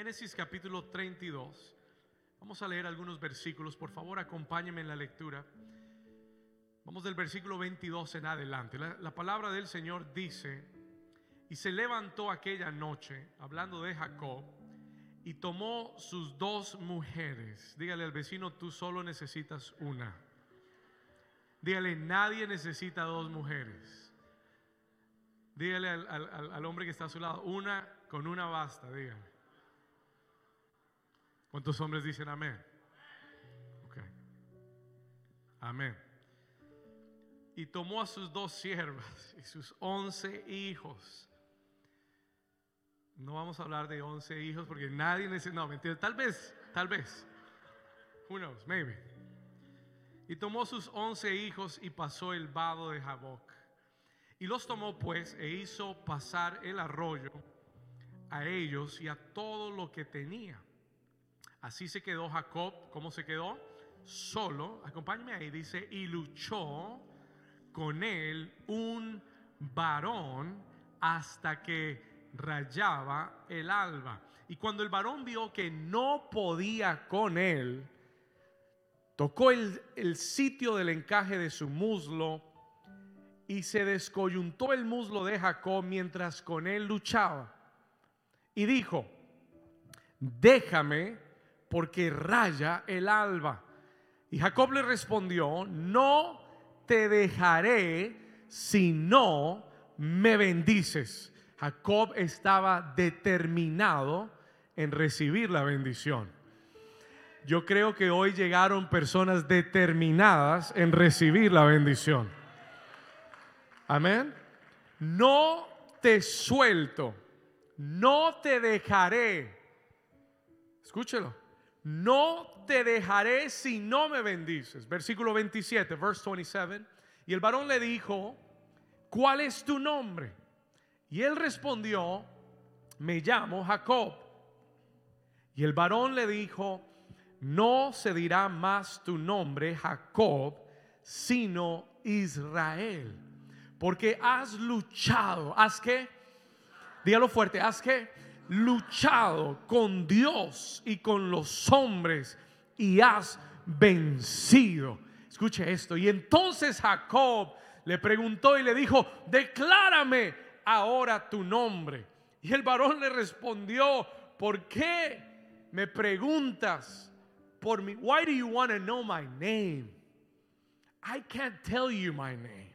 Génesis capítulo 32. Vamos a leer algunos versículos. Por favor, acompáñenme en la lectura. Vamos del versículo 22 en adelante. La, la, palabra del Señor dice, y se levantó aquella noche, hablando de Jacob, y tomó sus dos mujeres. Dígale al vecino, tú solo necesitas una. Dígale, nadie necesita dos mujeres. Dígale al, al, al hombre que está a su lado, una con una basta, dígale. ¿Cuántos hombres dicen amén? Amén. Y tomó a sus dos siervas y sus once hijos. No vamos a hablar de once hijos porque nadie necesita. No, mentira. Tal vez, tal vez. Who knows? Maybe. Y tomó sus once hijos y pasó el vado de Jaboc. Y los tomó pues e hizo pasar el arroyo a ellos y a todo lo que tenía. Así se quedó Jacob, ¿cómo se quedó? Solo, acompáñame ahí, dice, y luchó con él un varón hasta que rayaba el alba. Y cuando el varón vio que no podía con él, tocó el, el sitio del encaje de su muslo y se descoyuntó el muslo de Jacob mientras con él luchaba. Y dijo, déjame porque raya el alba. Y Jacob le respondió, no te dejaré si no me bendices. Jacob estaba determinado en recibir la bendición. Yo creo que hoy llegaron personas determinadas en recibir la bendición. Amén. No te suelto, no te dejaré. Escúchelo no te dejaré si no me bendices. Versículo 27, verse 27. Y el varón le dijo, ¿cuál es tu nombre? Y él respondió, me llamo Jacob. Y el varón le dijo, no se dirá más tu nombre Jacob, sino Israel. Porque has luchado, has que, dígalo fuerte, has que luchado con Dios y con los hombres y has vencido. Escuche esto. Y entonces Jacob le preguntó y le dijo, declárame ahora tu nombre. Y el varón le respondió, ¿por qué me preguntas por mí? Why do you want to know my name? I can't tell you my name.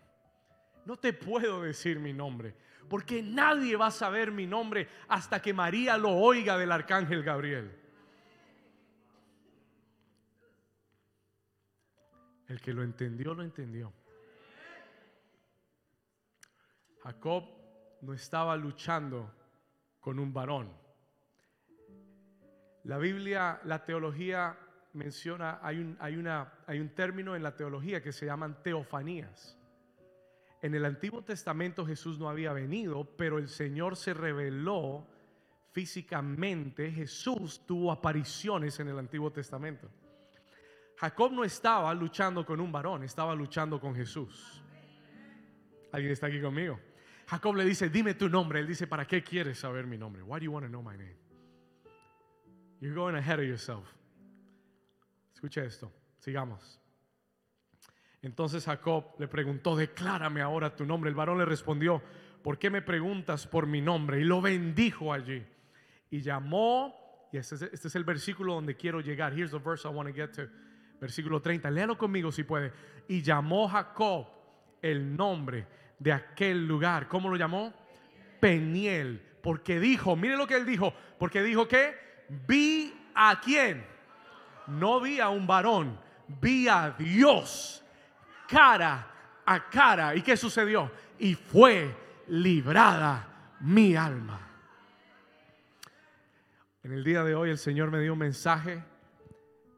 No te puedo decir mi nombre porque nadie va a saber mi nombre hasta que María lo oiga del arcángel Gabriel. El que lo entendió, lo entendió. Jacob no estaba luchando con un varón. La Biblia, la teología menciona, hay un, hay un término en la teología que se llaman teofanías. En el Antiguo Testamento Jesús no había venido, pero el Señor se reveló físicamente. Jesús tuvo apariciones en el Antiguo Testamento. Jacob no estaba luchando con un varón, estaba luchando con Jesús. ¿Alguien está aquí conmigo? Jacob le dice, dime tu nombre. Él dice, ¿para qué quieres saber mi nombre? Why do you want to know my name? You're going ahead of yourself. Escucha esto. Sigamos. Entonces Jacob le preguntó, declárame ahora tu nombre. El varón le respondió, ¿por qué me preguntas por mi nombre? Y lo bendijo allí. Y llamó, y este es, este es el versículo donde quiero llegar. Here's the verse I want to get to. Versículo 30. Léalo conmigo si puede. Y llamó Jacob el nombre de aquel lugar. ¿Cómo lo llamó? Peniel. Porque dijo, mire lo que él dijo. Porque dijo que vi a quién. No vi a un varón, vi a Dios cara a cara. ¿Y qué sucedió? Y fue librada mi alma. En el día de hoy el Señor me dio un mensaje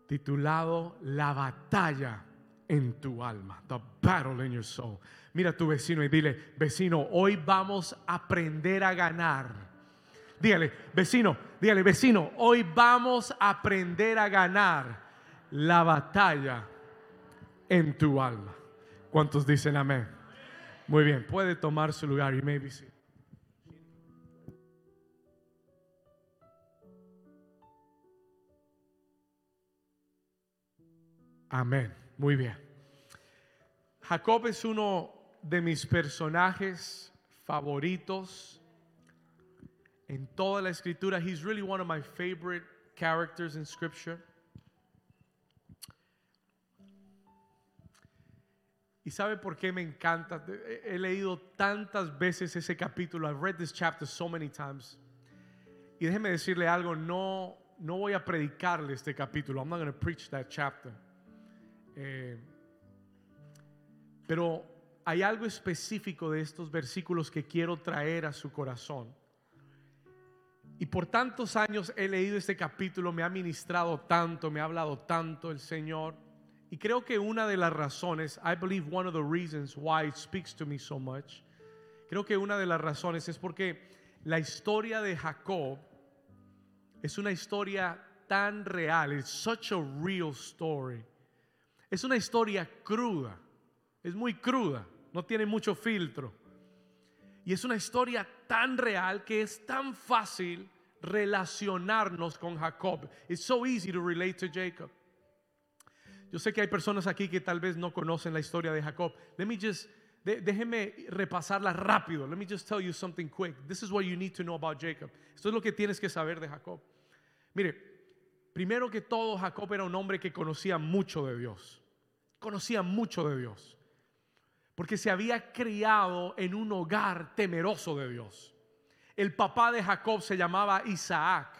titulado La batalla en tu alma. The battle in your soul. Mira a tu vecino y dile, vecino, hoy vamos a aprender a ganar. Dígale, vecino, dígale, vecino, hoy vamos a aprender a ganar la batalla en tu alma. ¿Cuántos dicen amén? Muy bien, puede tomar su lugar. y may be seated. Amén. Muy bien. Jacob es uno de mis personajes favoritos en toda la escritura. He's really one of my favorite characters in scripture. ¿Y sabe por qué me encanta? He leído tantas veces ese capítulo. I've read this chapter so many times. Y déjeme decirle algo, no, no voy a predicarle este capítulo. I'm not going to preach that chapter. Eh, pero hay algo específico de estos versículos que quiero traer a su corazón. Y por tantos años he leído este capítulo, me ha ministrado tanto, me ha hablado tanto el Señor. Y creo que una de las razones, I believe one of the reasons why it speaks to me so much, creo que una de las razones es porque la historia de Jacob es una historia tan real, it's such a real story. Es una historia cruda, es muy cruda, no tiene mucho filtro. Y es una historia tan real que es tan fácil relacionarnos con Jacob. It's so easy to relate to Jacob. Yo sé que hay personas aquí que tal vez no conocen la historia de Jacob. Let me just déjeme repasarla rápido. Let me just tell you something quick. This is what you need to know about Jacob. Esto es lo que tienes que saber de Jacob. Mire, primero que todo, Jacob era un hombre que conocía mucho de Dios. Conocía mucho de Dios. Porque se había criado en un hogar temeroso de Dios. El papá de Jacob se llamaba Isaac.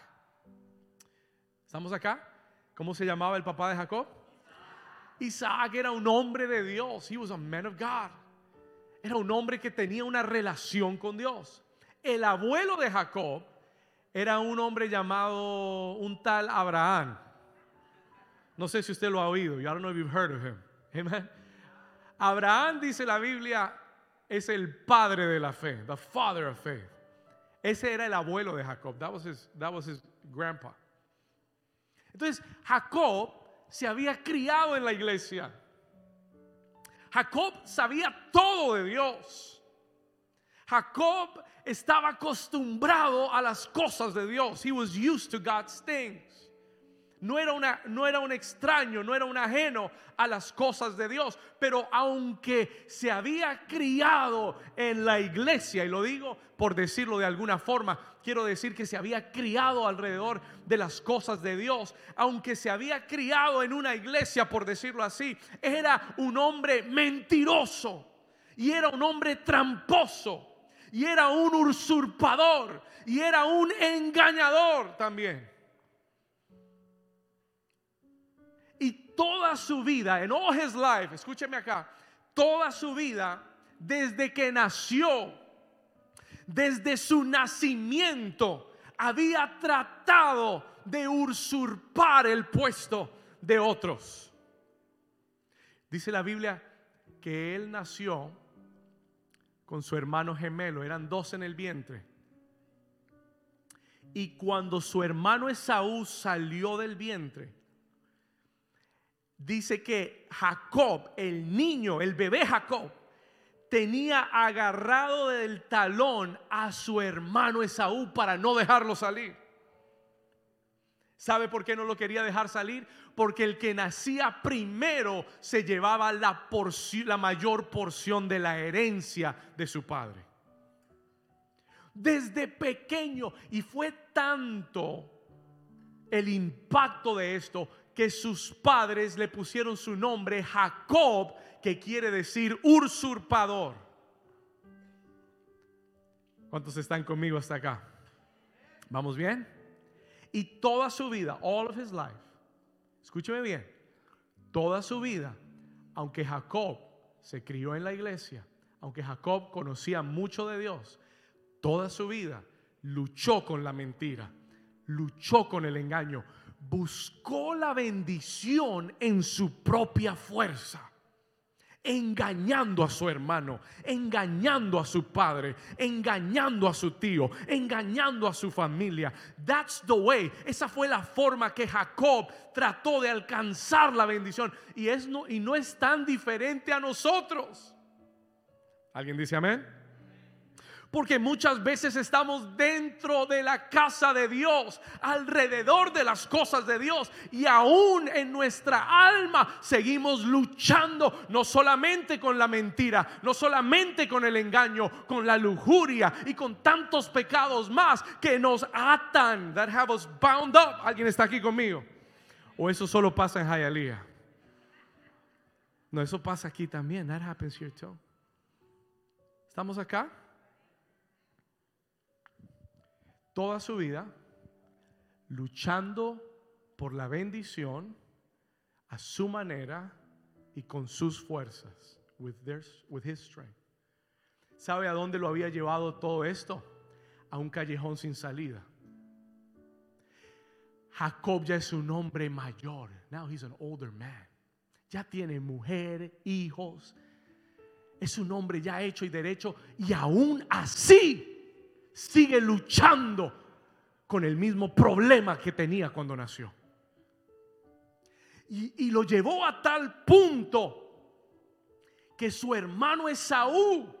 ¿Estamos acá? ¿Cómo se llamaba el papá de Jacob? Isaac era un hombre de Dios. He was a man of God. Era un hombre que tenía una relación con Dios. El abuelo de Jacob era un hombre llamado un tal Abraham. No sé si usted lo ha oído. I don't know if you've heard of him. Amen. Abraham dice la Biblia es el padre de la fe, the father of faith. Ese era el abuelo de Jacob. That was his, that was his grandpa. Entonces, Jacob se había criado en la iglesia. Jacob sabía todo de Dios. Jacob estaba acostumbrado a las cosas de Dios. He was used to God's things. No era, una, no era un extraño, no era un ajeno a las cosas de Dios. Pero aunque se había criado en la iglesia, y lo digo por decirlo de alguna forma, quiero decir que se había criado alrededor de las cosas de Dios, aunque se había criado en una iglesia, por decirlo así, era un hombre mentiroso y era un hombre tramposo y era un usurpador y era un engañador también. Toda su vida, en all his life, escúcheme acá, toda su vida, desde que nació, desde su nacimiento, había tratado de usurpar el puesto de otros. Dice la Biblia que él nació con su hermano gemelo, eran dos en el vientre. Y cuando su hermano Esaú salió del vientre, dice que Jacob, el niño, el bebé Jacob, tenía agarrado del talón a su hermano Esaú para no dejarlo salir. ¿Sabe por qué no lo quería dejar salir? Porque el que nacía primero se llevaba la, la mayor porción de la herencia de su padre. Desde pequeño, y fue tanto el impacto de esto que sus padres le pusieron su nombre Jacob, que quiere decir usurpador. ¿Cuántos están conmigo hasta acá? ¿Vamos bien? Y toda su vida, all of his life, escúcheme bien, toda su vida, aunque Jacob se crió en la iglesia, aunque Jacob conocía mucho de Dios, toda su vida luchó con la mentira, luchó con el engaño, buscó la bendición en su propia fuerza engañando a su hermano, engañando a su padre, engañando a su tío, engañando a su familia. That's the way. Esa fue la forma que Jacob trató de alcanzar la bendición y es no, y no es tan diferente a nosotros. ¿Alguien dice amén? Porque muchas veces estamos dentro de la casa de Dios, alrededor de las cosas de Dios, y aún en nuestra alma seguimos luchando no solamente con la mentira, no solamente con el engaño, con la lujuria y con tantos pecados más que nos atan, that have us bound up. ¿Alguien está aquí conmigo? ¿O eso solo pasa en Hialeah? No, eso pasa aquí también. That happens here too. ¿Estamos acá? Toda su vida luchando por la bendición a su manera y con sus fuerzas, with, with his strength. ¿Sabe a dónde lo había llevado todo esto? A un callejón sin salida. Jacob ya es un hombre mayor. Now he's an older man. Ya tiene mujer, hijos. Es un hombre ya hecho y derecho. Y aún así sigue luchando con el mismo problema que tenía cuando nació. Y, lo llevó a tal punto que su hermano Esaú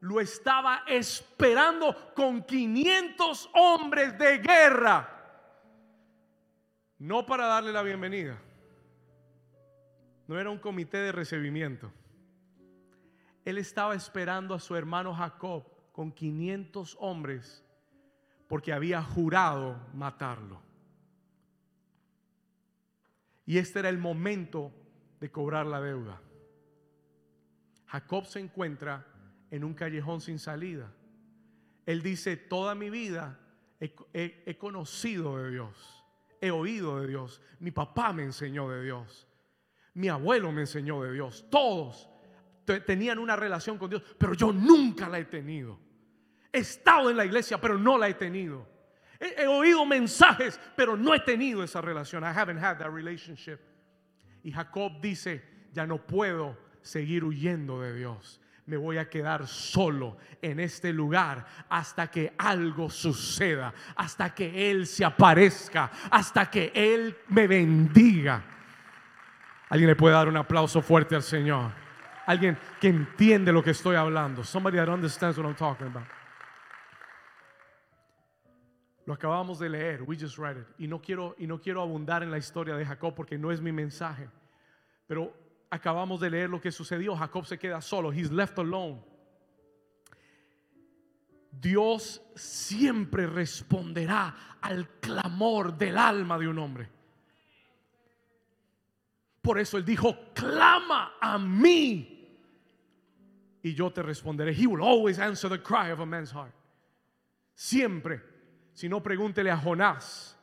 lo estaba esperando con 500 hombres de guerra. No para darle la bienvenida. No era un comité de recibimiento. Él estaba esperando a su hermano Jacob con 500 hombres porque había jurado matarlo. Y este era el momento de cobrar la deuda. Jacob se encuentra en un callejón sin salida. Él dice, toda mi vida he, conocido de Dios, he oído de Dios, mi papá me enseñó de Dios, mi abuelo me enseñó de Dios, todos tenían una relación con Dios, pero yo nunca la he tenido. He estado en la iglesia, pero no la he tenido. He, he, oído mensajes, pero no he tenido esa relación. I haven't had that relationship. Y Jacob dice, ya no puedo seguir huyendo de Dios. Me voy a quedar solo en este lugar hasta que algo suceda, hasta que Él se aparezca, hasta que Él me bendiga. Alguien le puede dar un aplauso fuerte al Señor. Alguien que entiende lo que estoy hablando. Somebody that understands what I'm talking about. Lo acabamos de leer, we just read it. Y no quiero y no quiero abundar en la historia de Jacob porque no es mi mensaje. Pero acabamos de leer lo que sucedió. Jacob se queda solo, he's left alone. Dios siempre responderá al clamor del alma de un hombre. Por eso él dijo, clama a mí y yo te responderé. He will always answer the cry of a man's heart. Siempre. Si no, pregúntele a Jonás,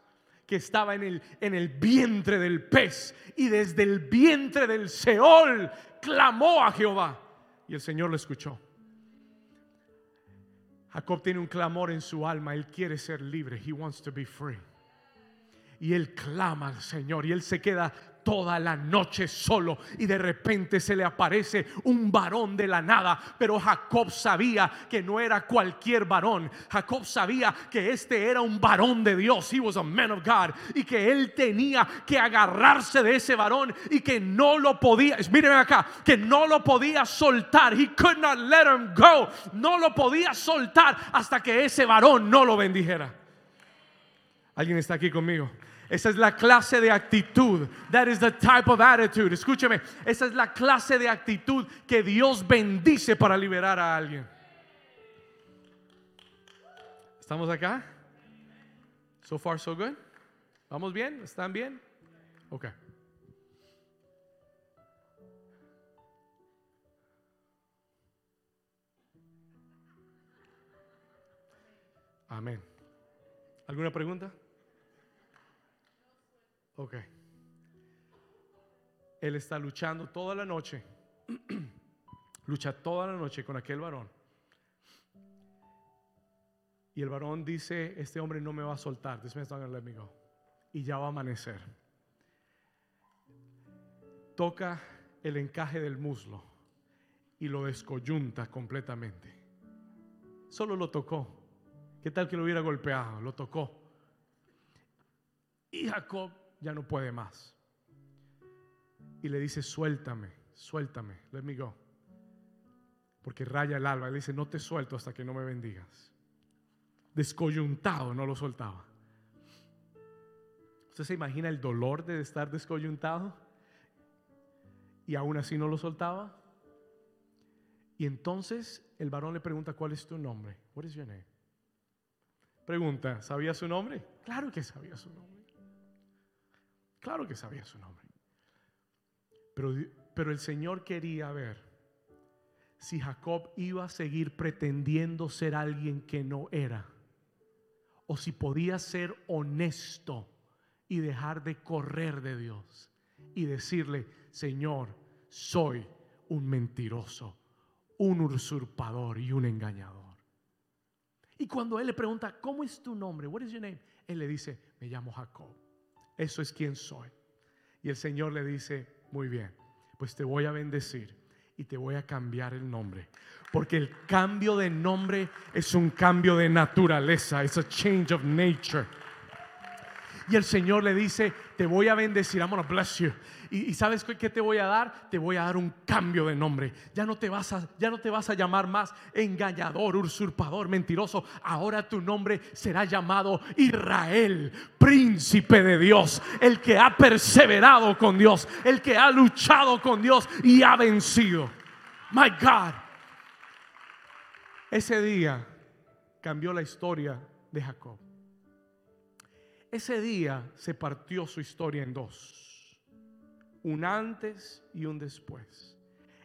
que estaba en el, en el vientre del pez y desde el vientre del Seol clamó a Jehová y el Señor lo escuchó. Jacob tiene un clamor en su alma, él quiere ser libre, he wants to be free. Y él clama al Señor y él se queda toda la noche solo y de repente se le aparece un varón de la nada. Pero Jacob sabía que no era cualquier varón. Jacob sabía que este era un varón de Dios. He was a man of God. Y que él tenía que agarrarse de ese varón y que no lo podía, miren acá, que no lo podía soltar. He could not let him go. No lo podía soltar hasta que ese varón no lo bendijera. ¿Alguien está aquí conmigo? Esa es la clase de actitud. That is the type of attitude. Escúcheme, esa es la clase de actitud que Dios bendice para liberar a alguien. ¿Estamos acá? So far, so good. ¿Vamos bien? ¿Están bien? Ok. Amén. ¿Alguna pregunta? Ok. Él está luchando toda la noche. Lucha toda la noche con aquel varón. Y el varón dice, este hombre no me va a soltar. This man's not let me go. Y ya va a amanecer. Toca el encaje del muslo y lo descoyunta completamente. Solo lo tocó. ¿Qué tal que lo hubiera golpeado? Lo tocó. Y Jacob ya no puede más. Y le dice, suéltame, suéltame, let me go. porque raya el alba. Él dice, no te suelto hasta que no me bendigas. Descoyuntado, no lo soltaba. ¿Usted se imagina el dolor de estar descoyuntado? Y aún así no lo soltaba. Y entonces el varón le pregunta, ¿cuál es tu nombre? What is your name? Pregunta, ¿sabía su nombre? Claro que sabía su nombre. Claro que sabía su nombre. Pero, pero el Señor quería ver si Jacob iba a seguir pretendiendo ser alguien que no era. O si podía ser honesto y dejar de correr de Dios. Y decirle, Señor, soy un mentiroso, un usurpador y un engañador. Y cuando él le pregunta, ¿cómo es tu nombre? What is your name? Él le dice, me llamo Jacob. Eso es quien soy. Y el Señor le dice, muy bien, pues te voy a bendecir y te voy a cambiar el nombre. Porque el cambio de nombre es un cambio de naturaleza. Es a change of nature. Y el Señor le dice, te voy a bendecir, I'm gonna bless you. Y, sabes qué te voy a dar? Te voy a dar un cambio de nombre. Ya no te vas a, ya no te vas a llamar más engañador, usurpador, mentiroso. Ahora tu nombre será llamado Israel, príncipe de Dios, el que ha perseverado con Dios, el que ha luchado con Dios y ha vencido. My God. Ese día cambió la historia de Jacob. Ese día se partió su historia en dos, un antes y un después.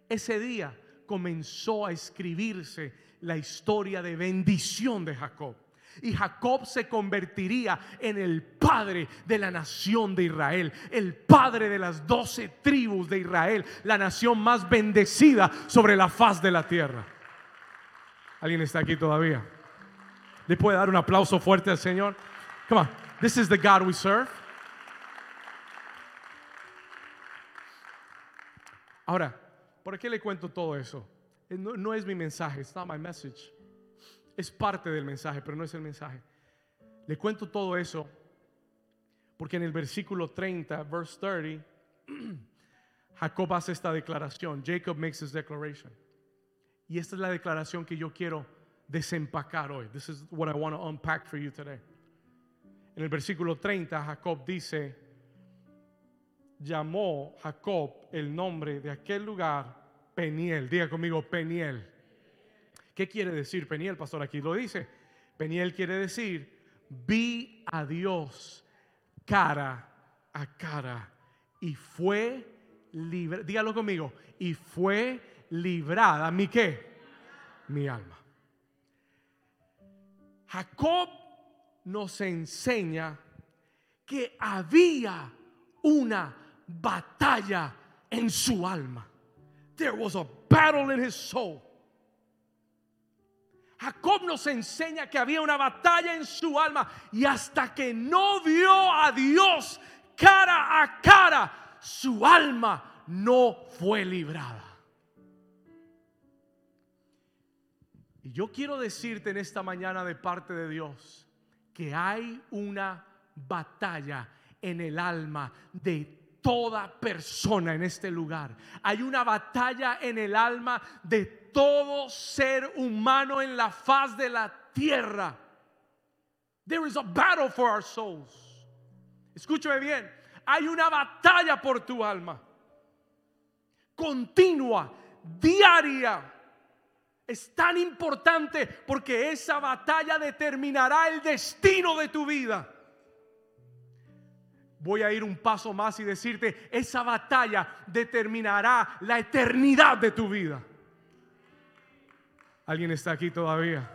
Ese día comenzó a escribirse la historia de bendición de Jacob. Y Jacob se convertiría en el padre de la nación de Israel, el padre de las doce tribus de Israel, la nación más bendecida sobre la faz de la tierra. ¿Alguien está aquí todavía? ¿Le puede dar un aplauso fuerte al Señor? Come on. This is the God we serve. Ahora, ¿por qué le cuento todo eso? Eh, no, es mi mensaje, it's not my message. Es parte del mensaje, pero no es el mensaje. Le cuento todo eso porque en el versículo 30, verse 30, Jacob hace esta declaración. Jacob makes this declaration. Y esta es la declaración que yo quiero desempacar hoy. This is what I want to unpack for you today. En el versículo 30, Jacob dice, llamó Jacob el nombre de aquel lugar Peniel. Diga conmigo, Peniel. ¿Qué quiere decir Peniel, pastor? Aquí lo dice. Peniel quiere decir, vi a Dios cara a cara y fue libre. Dígalo conmigo. Y fue librada. ¿Mi qué? Mi alma. Jacob nos enseña que había una batalla en su alma. There was a battle in his soul. Jacob nos enseña que había una batalla en su alma y hasta que no vio a Dios cara a cara, su alma no fue librada. Y yo quiero decirte en esta mañana de parte de Dios, hay una batalla en el alma de toda persona en este lugar. Hay una batalla en el alma de todo ser humano en la faz de la tierra. There is a battle for our souls. Escúchame bien. Hay una batalla por tu alma. Continua, diaria es tan importante porque esa batalla determinará el destino de tu vida. Voy a ir un paso más y decirte, esa batalla determinará la eternidad de tu vida. ¿Alguien está aquí todavía?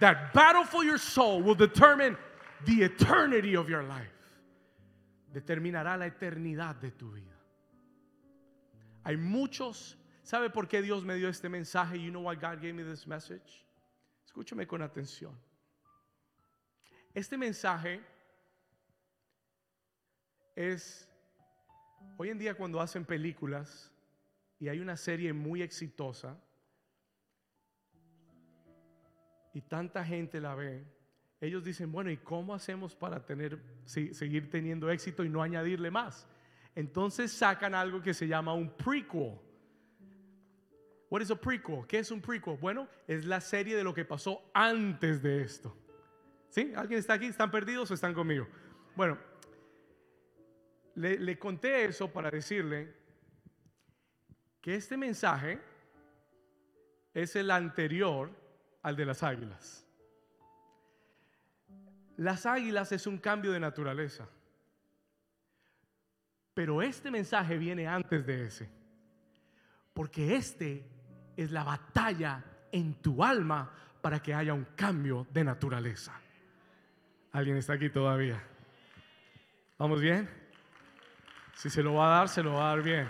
That battle for your soul will determine the eternity of your life. Determinará la eternidad de tu vida. Hay muchos ¿Sabe por qué Dios me dio este mensaje? You know why God gave me this message? Escúchame con atención. Este mensaje es hoy en día cuando hacen películas y hay una serie muy exitosa y tanta gente la ve, ellos dicen, bueno, ¿y cómo hacemos para tener seguir teniendo éxito y no añadirle más? Entonces sacan algo que se llama un prequel What is a prequel? ¿Qué es un prequel? Bueno, es la serie de lo que pasó antes de esto. ¿Sí? ¿Alguien está aquí? ¿Están perdidos o están conmigo? Bueno, le, le conté eso para decirle que este mensaje es el anterior al de las águilas. Las águilas es un cambio de naturaleza. Pero este mensaje viene antes de ese. Porque este es la batalla en tu alma para que haya un cambio de naturaleza. ¿Alguien está aquí todavía? ¿Vamos bien? Si se lo va a dar, se lo va a dar bien.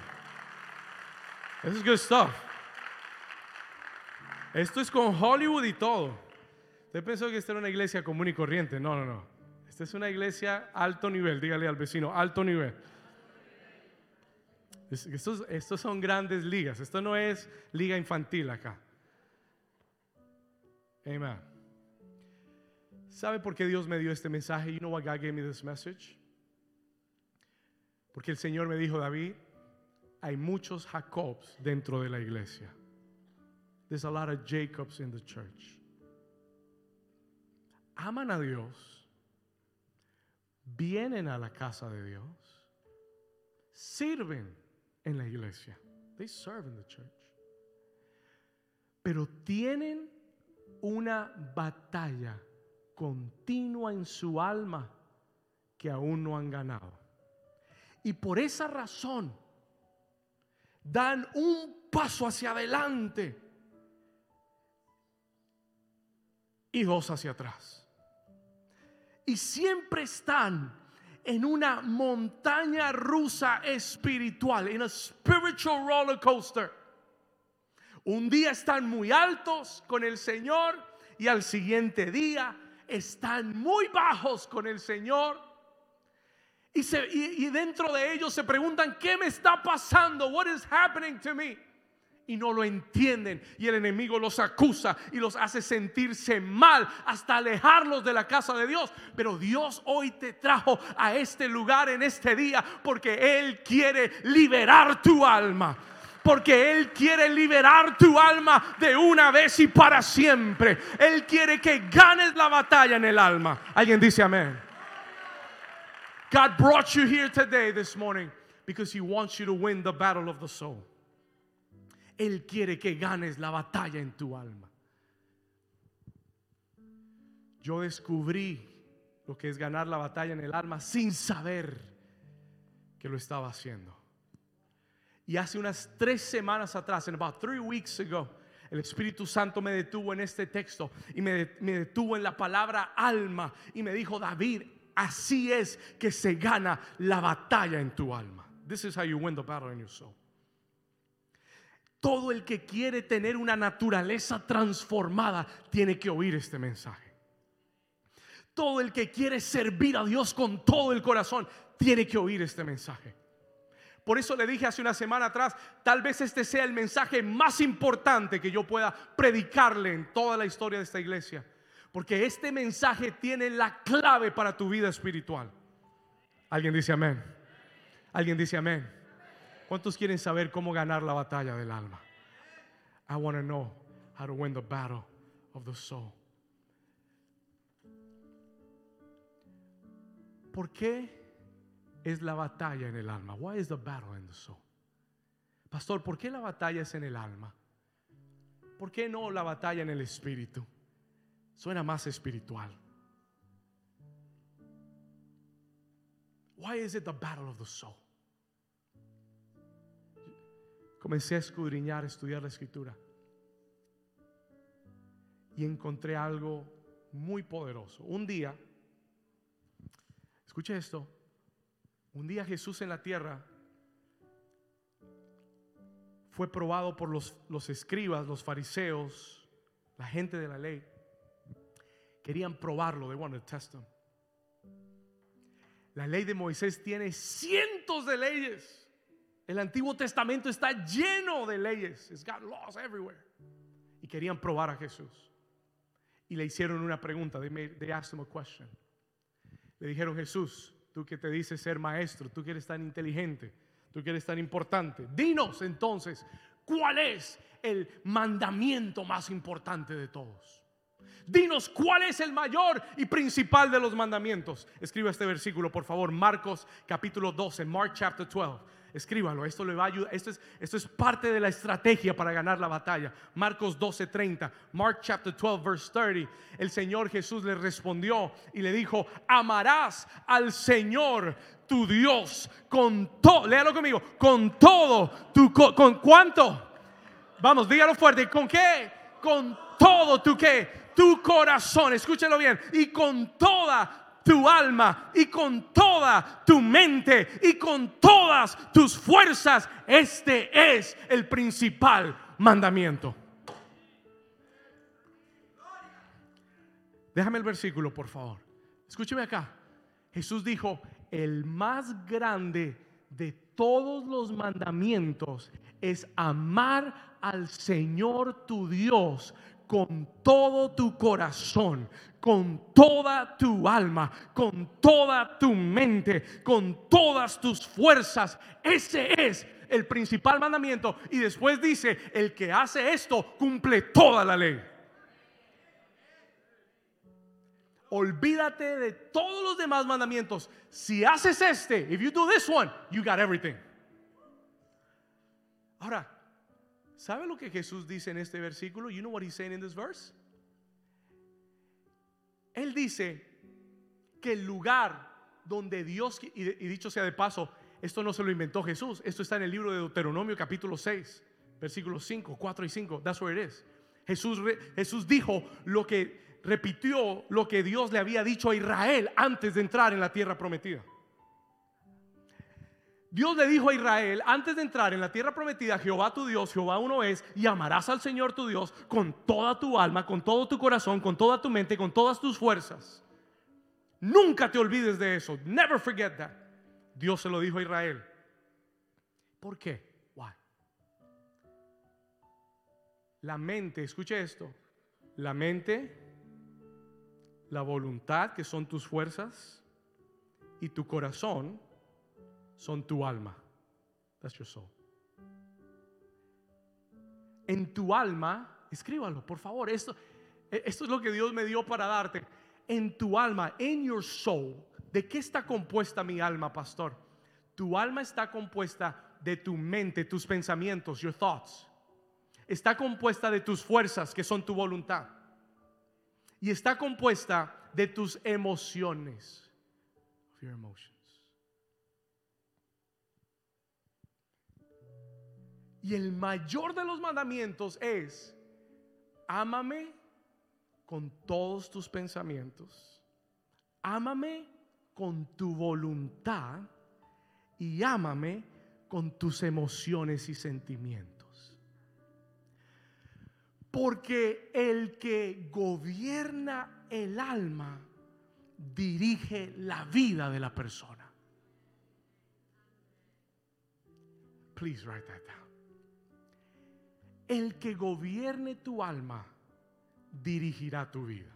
Eso es good stuff. Esto es con Hollywood y todo. Usted pensó que esta era una iglesia común y corriente. No, no, no. Esta es una iglesia alto nivel. Dígale al vecino, alto nivel. Estos, estos son grandes ligas. Esto no es liga infantil acá. Amen. ¿Sabe por qué Dios me dio este mensaje? You know why God gave me this message? Porque el Señor me dijo, David, hay muchos Jacobs dentro de la iglesia. There's a lot of Jacobs in the church. Aman a Dios, vienen a la casa de Dios, sirven en la iglesia. They serve in the church. Pero tienen una batalla continua en su alma que aún no han ganado. Y por esa razón dan un paso hacia adelante y dos hacia atrás. Y siempre están en una montaña rusa espiritual, en a spiritual roller coaster. Un día están muy altos con el Señor y al siguiente día están muy bajos con el Señor. Y, y dentro de ellos se preguntan, ¿qué me está pasando? What is happening to me? Y no lo entienden y el enemigo los acusa y los hace sentirse mal hasta alejarlos de la casa de Dios. Pero Dios hoy te trajo a este lugar en este día porque Él quiere liberar tu alma. Porque Él quiere liberar tu alma de una vez y para siempre. Él quiere que ganes la batalla en el alma. Alguien dice amén. God brought you here today, this morning, because He wants you to win the battle of the soul. Él quiere que ganes la batalla en tu alma. Yo descubrí lo que es ganar la batalla en el alma sin saber que lo estaba haciendo. Y hace unas tres semanas atrás, en about three weeks ago, el Espíritu Santo me detuvo en este texto y me, me detuvo en la palabra alma y me dijo, David, así es que se gana la batalla en tu alma. This is how you win the battle in your soul. Todo el que quiere tener una naturaleza transformada tiene que oír este mensaje. Todo el que quiere servir a Dios con todo el corazón tiene que oír este mensaje. Por eso le dije hace una semana atrás, tal vez este sea el mensaje más importante que yo pueda predicarle en toda la historia de esta iglesia. Porque este mensaje tiene la clave para tu vida espiritual. ¿Alguien dice amén? ¿Alguien dice amén? ¿Cuántos quieren saber cómo ganar la batalla del alma? I want to know how to win the battle of the soul. ¿Por qué es la batalla en el alma? Why is the battle in the soul? Pastor, ¿por qué la batalla es en el alma? ¿Por qué no la batalla en el espíritu? Suena más espiritual. Why is it the battle of the soul? Comencé a escudriñar, a estudiar la escritura. Y encontré algo muy poderoso. Un día, escuche esto, un día Jesús en la tierra fue probado por los, los escribas, los fariseos, la gente de la ley. Querían probarlo, they wanted to test him. La ley de Moisés tiene cientos de leyes. El Antiguo Testamento está lleno de leyes. It's got laws everywhere. Y querían probar a Jesús. Y le hicieron una pregunta. They, asked him a question. Le dijeron, Jesús, tú que te dices ser maestro, tú que eres tan inteligente, tú que eres tan importante, dinos entonces, ¿cuál es el mandamiento más importante de todos. Dinos cuál es el mayor y principal de los mandamientos. Escriba este versículo, por favor, Marcos capítulo 12, Mark chapter 12. Escríbalo, esto le va a ayudar. Esto es, esto es parte de la estrategia para ganar la batalla. Marcos 12:30, Mark chapter 12, verse 30. El Señor Jesús le respondió y le dijo: Amarás al Señor tu Dios con todo, léalo conmigo, con todo tu, con cuánto. Vamos, dígalo fuerte, ¿con qué? Con todo tu qué? Tu corazón, escúchelo bien, y con toda tu alma y con toda tu mente y con todas tus fuerzas. Este es el principal mandamiento. Déjame el versículo, por favor. Escúcheme acá. Jesús dijo, el más grande de todos los mandamientos es amar al Señor tu Dios con todo tu corazón, con toda tu alma, con toda tu mente, con todas tus fuerzas. Ese es el principal mandamiento. Y después dice, el que hace esto cumple toda la ley. Olvídate de todos los demás mandamientos. Si haces este, if you do this one, you got everything. Ahora, ¿sabe lo que Jesús dice en este versículo? You know what he's saying in this verse? Él dice que el lugar donde Dios, y, dicho sea de paso, esto no se lo inventó Jesús, esto está en el libro de Deuteronomio capítulo 6, versículos 5, 4 y 5, that's where it is. Jesús, Jesús dijo lo que repitió lo que Dios le había dicho a Israel antes de entrar en la tierra prometida. Dios le dijo a Israel, antes de entrar en la tierra prometida, Jehová tu Dios, Jehová uno es, y amarás al Señor tu Dios con toda tu alma, con todo tu corazón, con toda tu mente, con todas tus fuerzas. Nunca te olvides de eso. Never forget that. Dios se lo dijo a Israel. ¿Por qué? Why? La mente, escuche esto. La mente, la voluntad, que son tus fuerzas, y tu corazón son tu alma. That's your soul. En tu alma, escríbalo, por favor. Esto, e, esto es lo que Dios me dio para darte. En tu alma, en your soul. ¿De qué está compuesta mi alma, pastor? Tu alma está compuesta de tu mente, tus pensamientos, your thoughts. Está compuesta de tus fuerzas, que son tu voluntad. Y está compuesta de tus emociones. your emotions. Y el mayor de los mandamientos es, ámame con todos tus pensamientos, ámame con tu voluntad y ámame con tus emociones y sentimientos. Porque el que gobierna el alma dirige la vida de la persona. Please write that down. El que gobierne tu alma dirigirá tu vida.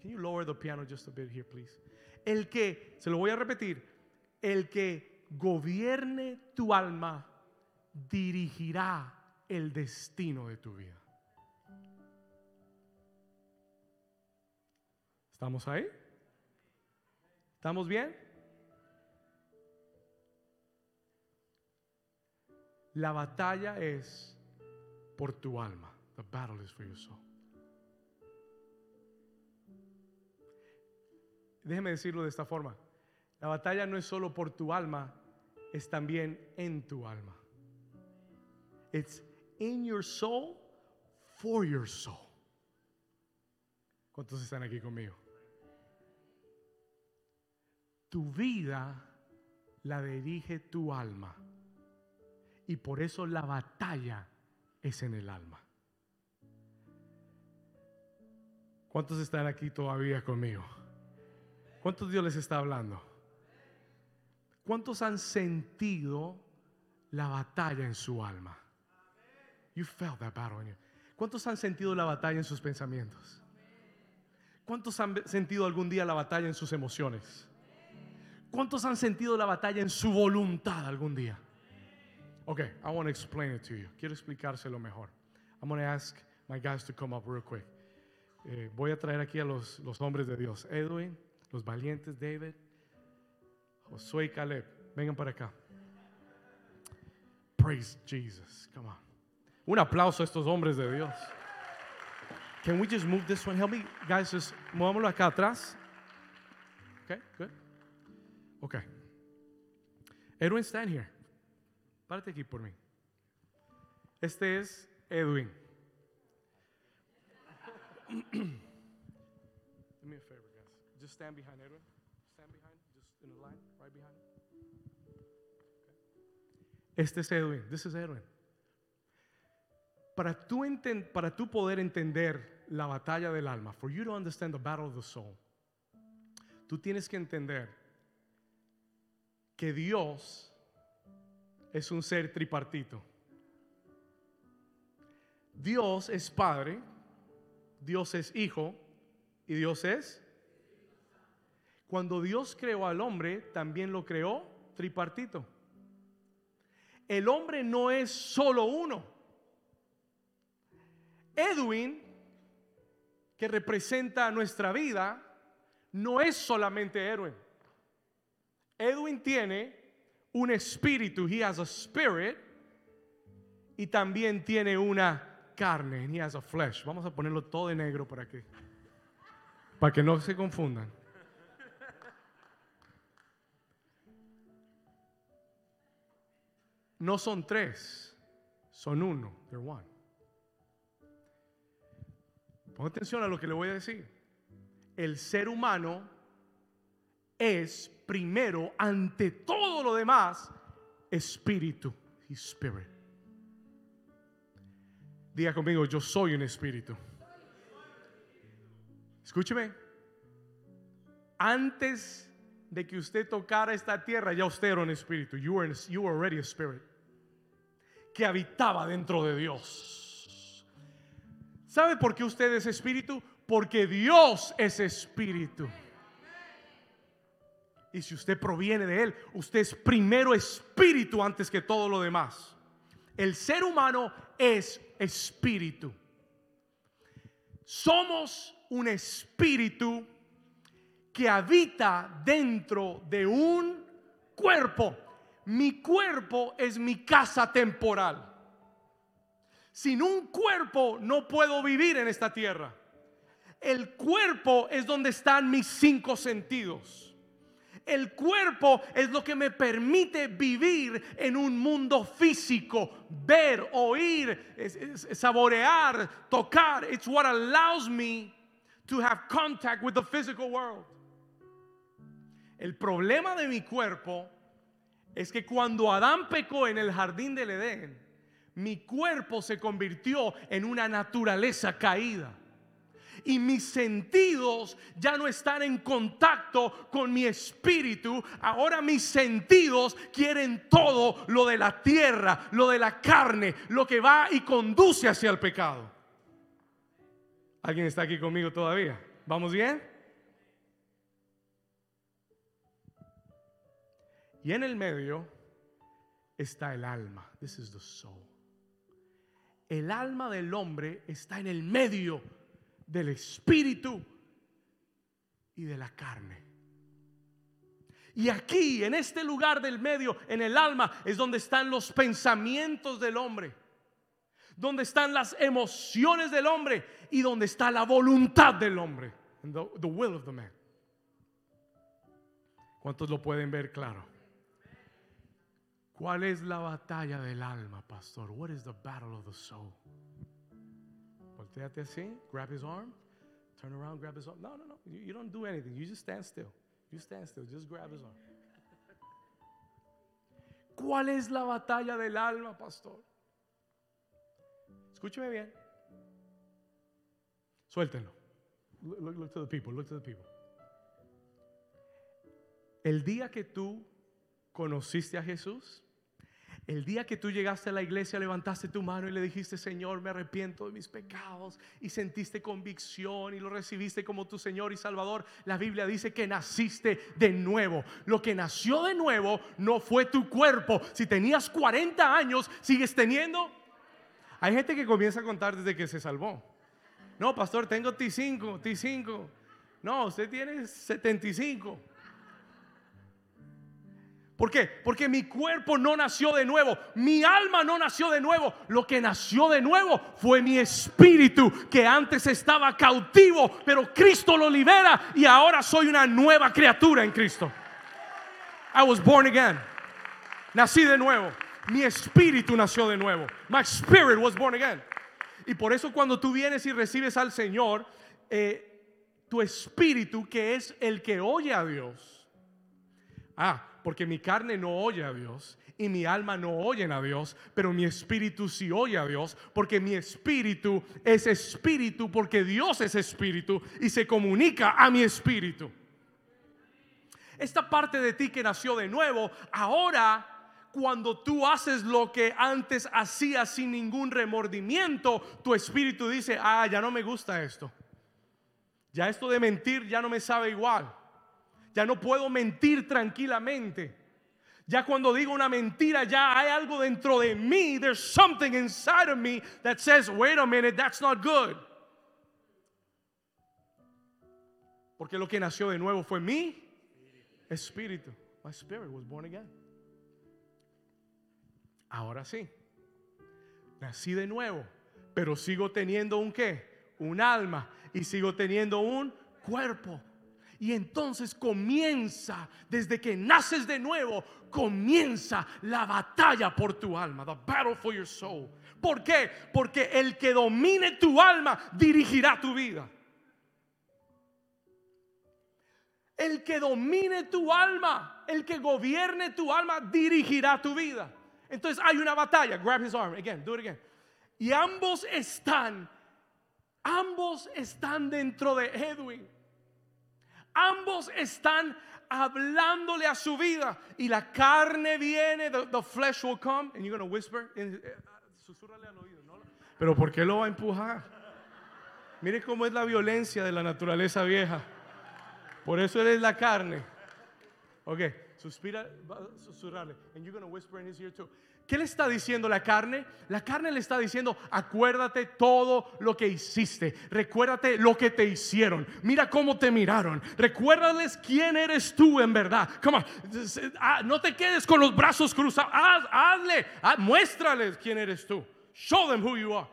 Can you lower the piano just a bit here, please? El que, se lo voy a repetir, el que gobierne tu alma dirigirá el destino de tu vida. ¿Estamos ahí? ¿Estamos bien? La batalla es por tu alma. The battle is for your soul. Déjeme decirlo de esta forma. La batalla no es solo por tu alma, es también en tu alma. It's in your soul for your soul. ¿Cuántos están aquí conmigo? Tu vida la dirige tu alma. Y por eso la batalla es en el alma. ¿Cuántos están aquí todavía conmigo? ¿Cuántos Dios les está hablando? ¿Cuántos han sentido la batalla en su alma? You felt that battle in you. ¿Cuántos han sentido la batalla en sus pensamientos? ¿Cuántos han sentido algún día la batalla en sus emociones? ¿Cuántos han sentido la batalla en su voluntad algún día? Okay, I want to explain it to you. Quiero explicárselo mejor. I'm going to ask my guys to come up real quick. Eh, voy a traer aquí a los, los hombres de Dios. Edwin, los valientes, David, Josué y Caleb. Vengan para acá. Praise Jesus. Come on. Un aplauso a estos hombres de Dios. Can we just move this one? Help me, guys, just movámoslo acá atrás. Okay, good. Okay. Edwin, stand here. Párate aquí por mí. Este es Edwin. Do me a favor, guys. Just stand behind Edwin. Stand behind, just in a line, right behind him. Este es Edwin. This is Edwin. Para tú, para tú poder entender la batalla del alma, for you to understand the battle of the soul, tú tienes que entender que Dios es un ser tripartito. Dios es Padre, Dios es Hijo y Dios es... Cuando Dios creó al hombre, también lo creó tripartito. El hombre no es solo uno. Edwin, que representa nuestra vida, no es solamente Edwin. Edwin tiene un espíritu, he has a spirit, y también tiene una carne, he has a flesh. Vamos a ponerlo todo de negro para que, para que no se confundan. No son tres, son uno, they're one. Ponga atención a lo que le voy a decir. El ser humano es primero, ante todo lo demás, espíritu spirit. Diga conmigo, yo soy un espíritu. Escúcheme. Antes de que usted tocara esta tierra, ya usted era un espíritu. You were, you were already a spirit. Que habitaba dentro de Dios. ¿Sabe por qué usted es espíritu? Porque Dios es espíritu. Y si usted proviene de Él, usted es primero espíritu antes que todo lo demás. El ser humano es espíritu. Somos un espíritu que habita dentro de un cuerpo. Mi cuerpo es mi casa temporal. Sin un cuerpo no puedo vivir en esta tierra. El cuerpo es donde están mis cinco sentidos. El cuerpo es lo que me permite vivir en un mundo físico, ver, oír, saborear, tocar. It's what allows me to have contact with the physical world. El problema de mi cuerpo es que cuando Adán pecó en el jardín del Edén, mi cuerpo se convirtió en una naturaleza caída. Y mis sentidos ya no están en contacto con mi espíritu. Ahora mis sentidos quieren todo lo de la tierra, lo de la carne, lo que va y conduce hacia el pecado. ¿Alguien está aquí conmigo todavía? ¿Vamos bien? Y en el medio está el alma. This is the soul. El alma del hombre está en el medio del espíritu y de la carne. Y aquí, en este lugar del medio, en el alma, es donde están los pensamientos del hombre, donde están las emociones del hombre y donde está la voluntad del hombre. The, the will of the man. ¿Cuántos lo pueden ver claro? ¿Cuál es la batalla del alma, pastor? What is the battle of the soul? Volteate así, grab his arm, turn around, grab his arm. No, no, no. You, don't do anything. You just stand still. You stand still. Just grab his arm. ¿Cuál es la batalla del alma, pastor? Escúcheme bien. Look- look to the people. Look to the people. El día que tú conociste a Jesús, El día que tú llegaste a la iglesia, levantaste tu mano y le dijiste, Señor, me arrepiento de mis pecados y sentiste convicción y lo recibiste como tu Señor y Salvador. La Biblia dice que naciste de nuevo. Lo que nació de nuevo no fue tu cuerpo. Si tenías 40 años, sigues teniendo. Hay gente que comienza a contar desde que se salvó. No, pastor, tengo T5, T5. No, usted tiene 75. ¿Por qué? Porque mi cuerpo no nació de nuevo, mi alma no nació de nuevo. Lo que nació de nuevo fue mi espíritu que antes estaba cautivo, pero Cristo lo libera y ahora soy una nueva criatura en Cristo. I was born again. Nací de nuevo. Mi espíritu nació de nuevo. My spirit was born again. Y por eso cuando tú vienes y recibes al Señor, eh, tu espíritu, que es el que oye a Dios. Ah, porque mi carne no oye a Dios y mi alma no oyen a Dios, pero mi espíritu sí oye a Dios, porque mi espíritu es espíritu, porque Dios es espíritu y se comunica a mi espíritu. Esta parte de ti que nació de nuevo, ahora cuando tú haces lo que antes hacías sin ningún remordimiento, tu espíritu dice, ah, ya no me gusta esto. Ya esto de mentir ya no me sabe igual. Ya no puedo mentir tranquilamente. Ya cuando digo una mentira, ya hay algo dentro de mí. There's something inside of me that says, wait a minute, that's not good. Porque lo que nació de nuevo fue mi espíritu. My spirit was born again. Ahora sí. Nací de nuevo, pero sigo teniendo un qué? Un alma y sigo teniendo un cuerpo. Y entonces comienza, desde que naces de nuevo, comienza la batalla por tu alma, the battle for your soul. ¿Por qué? Porque el que domine tu alma dirigirá tu vida. El que domine tu alma, el que gobierne tu alma, dirigirá tu vida. Entonces hay una batalla. Grab his arm again, do it again. Y ambos están, ambos están dentro de Edwin. Ambos están hablándole a su vida y la carne viene, the, flesh will come and you're going to whisper, eh, al oído, ¿no? Pero ¿por qué lo va a empujar? Mire cómo es la violencia de la naturaleza vieja. Por eso él es la carne. Ok, suspira, susurrarle. And you're going to whisper in his ear too. ¿Qué le está diciendo la carne? La carne le está diciendo, acuérdate todo lo que hiciste, recuérdate lo que te hicieron, mira cómo te miraron, recuérdales quién eres tú en verdad. Come ah, no te quedes con los brazos cruzados, hazle, muéstrales quién eres tú. Show them who you are.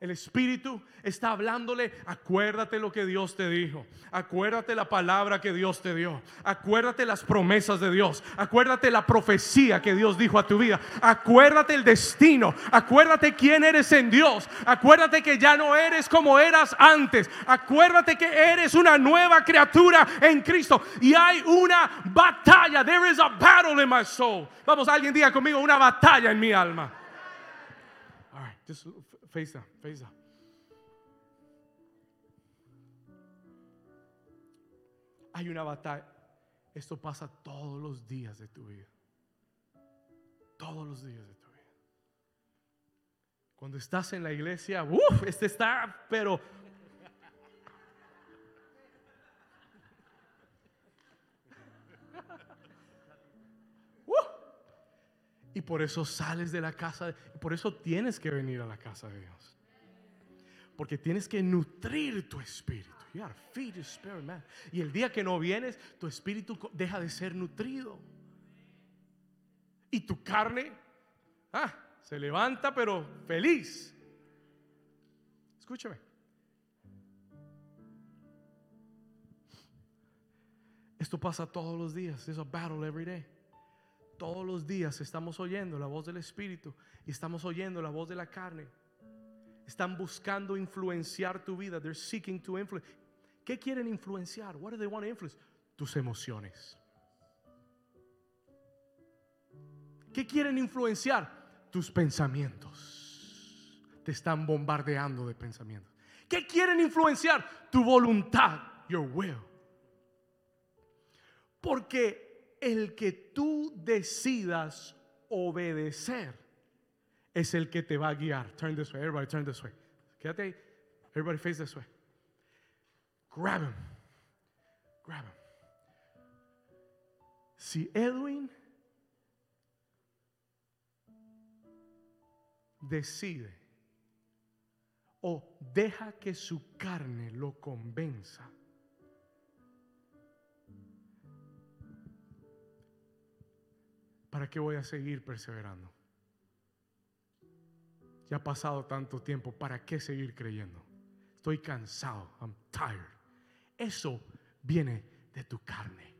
El Espíritu está hablándole, acuérdate lo que Dios te dijo, acuérdate la palabra que Dios te dio, acuérdate las promesas de Dios, acuérdate la profecía que Dios dijo a tu vida, acuérdate el destino, acuérdate quién eres en Dios, acuérdate que ya no eres como eras antes, acuérdate que eres una nueva criatura en Cristo. Y hay una batalla, there is a battle in my soul. Vamos, alguien diga conmigo, una batalla en mi alma. Face down. Hay una batalla. Esto pasa todos los días de tu vida. Todos los días de tu vida. Cuando estás en la iglesia, uff, este está, pero Y por eso sales de la casa, por eso tienes que venir a la casa de Dios. Porque tienes que nutrir tu espíritu. You feed your spirit, man. Y el día que no vienes, tu espíritu deja de ser nutrido. Y tu carne ah, se levanta, pero feliz. Escúchame. Esto pasa todos los días. Es a battle every day. Todos los días estamos oyendo la voz del Espíritu y estamos oyendo la voz de la carne. Están buscando influenciar tu vida. They're seeking to influence. ¿Qué quieren influenciar? What do they want to influence? Tus emociones. ¿Qué quieren influenciar? Tus pensamientos. Te están bombardeando de pensamientos. ¿Qué quieren influenciar? Tu voluntad, your will. Porque el que tú decidas obedecer es el que te va a guiar. Turn this way, everybody turn this way. Quédate ahí. Everybody face this way. Grab him. Grab him. Si Edwin decide o deja que su carne lo convenza, ¿para qué voy a seguir perseverando? Ya ha pasado tanto tiempo, ¿para qué seguir creyendo? Estoy cansado, I'm tired. Eso viene de tu carne.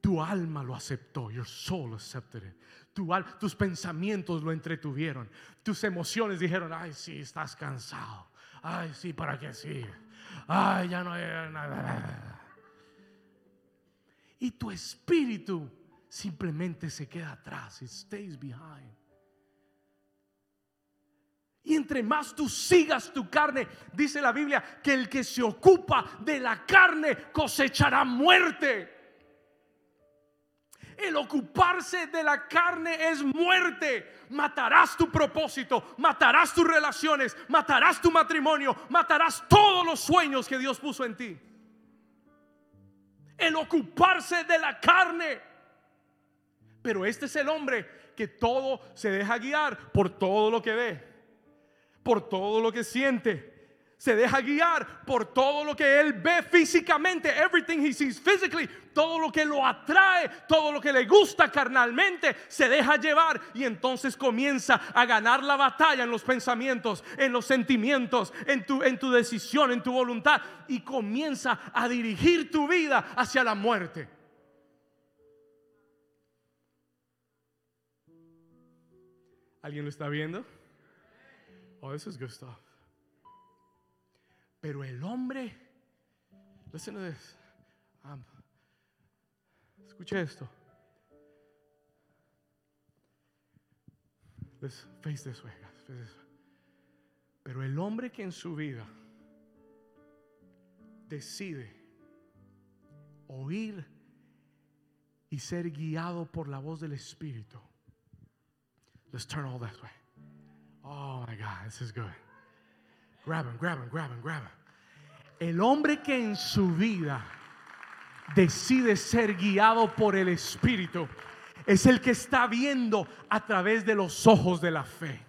Tu alma lo aceptó, your soul accepted it. Tu tus pensamientos lo entretuvieron. Tus emociones dijeron, ay, sí, estás cansado. Ay, sí, ¿para qué sí? Ay, ya no hay nada. Y tu espíritu simplemente se queda atrás. It stays behind. Y entre más tú sigas tu carne, dice la Biblia, que el que se ocupa de la carne cosechará muerte. El ocuparse de la carne es muerte. Matarás tu propósito, matarás tus relaciones, matarás tu matrimonio, matarás todos los sueños que Dios puso en ti. El ocuparse de la carne. Pero este es el hombre que todo se deja guiar por todo lo que ve por todo lo que siente. Se deja guiar por todo lo que él ve físicamente, everything he sees physically, todo lo que lo atrae, todo lo que le gusta carnalmente, se deja llevar y entonces comienza a ganar la batalla en los pensamientos, en los sentimientos, en tu, en tu decisión, en tu voluntad y comienza a dirigir tu vida hacia la muerte. ¿Alguien lo está viendo? Oh, this is good stuff. Pero el hombre, listen esto. Face. Pero el hombre que en su vida decide oír y ser guiado por la voz del Espíritu. Let's turn all that way. Oh my God, this is good. Grab him, grab him, grab him, grab him. El hombre que en su vida decide ser guiado por el Espíritu es el que está viendo a través de los ojos de la fe.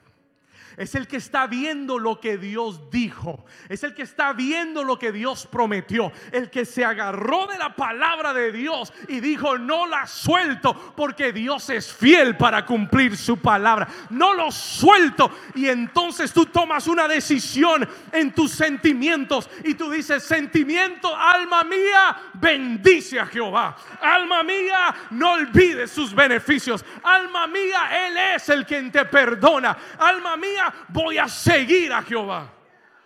Es el que está viendo lo que Dios dijo. Es el que está viendo lo que Dios prometió. El que se agarró de la palabra de Dios y dijo, no la suelto porque Dios es fiel para cumplir su palabra. No lo suelto. Y entonces tú tomas una decisión en tus sentimientos y tú dices, sentimiento, alma mía, bendice a Jehová. Alma mía, no olvides sus beneficios. Alma mía, Él es el quien te perdona. Alma mía, voy a seguir a Jehová.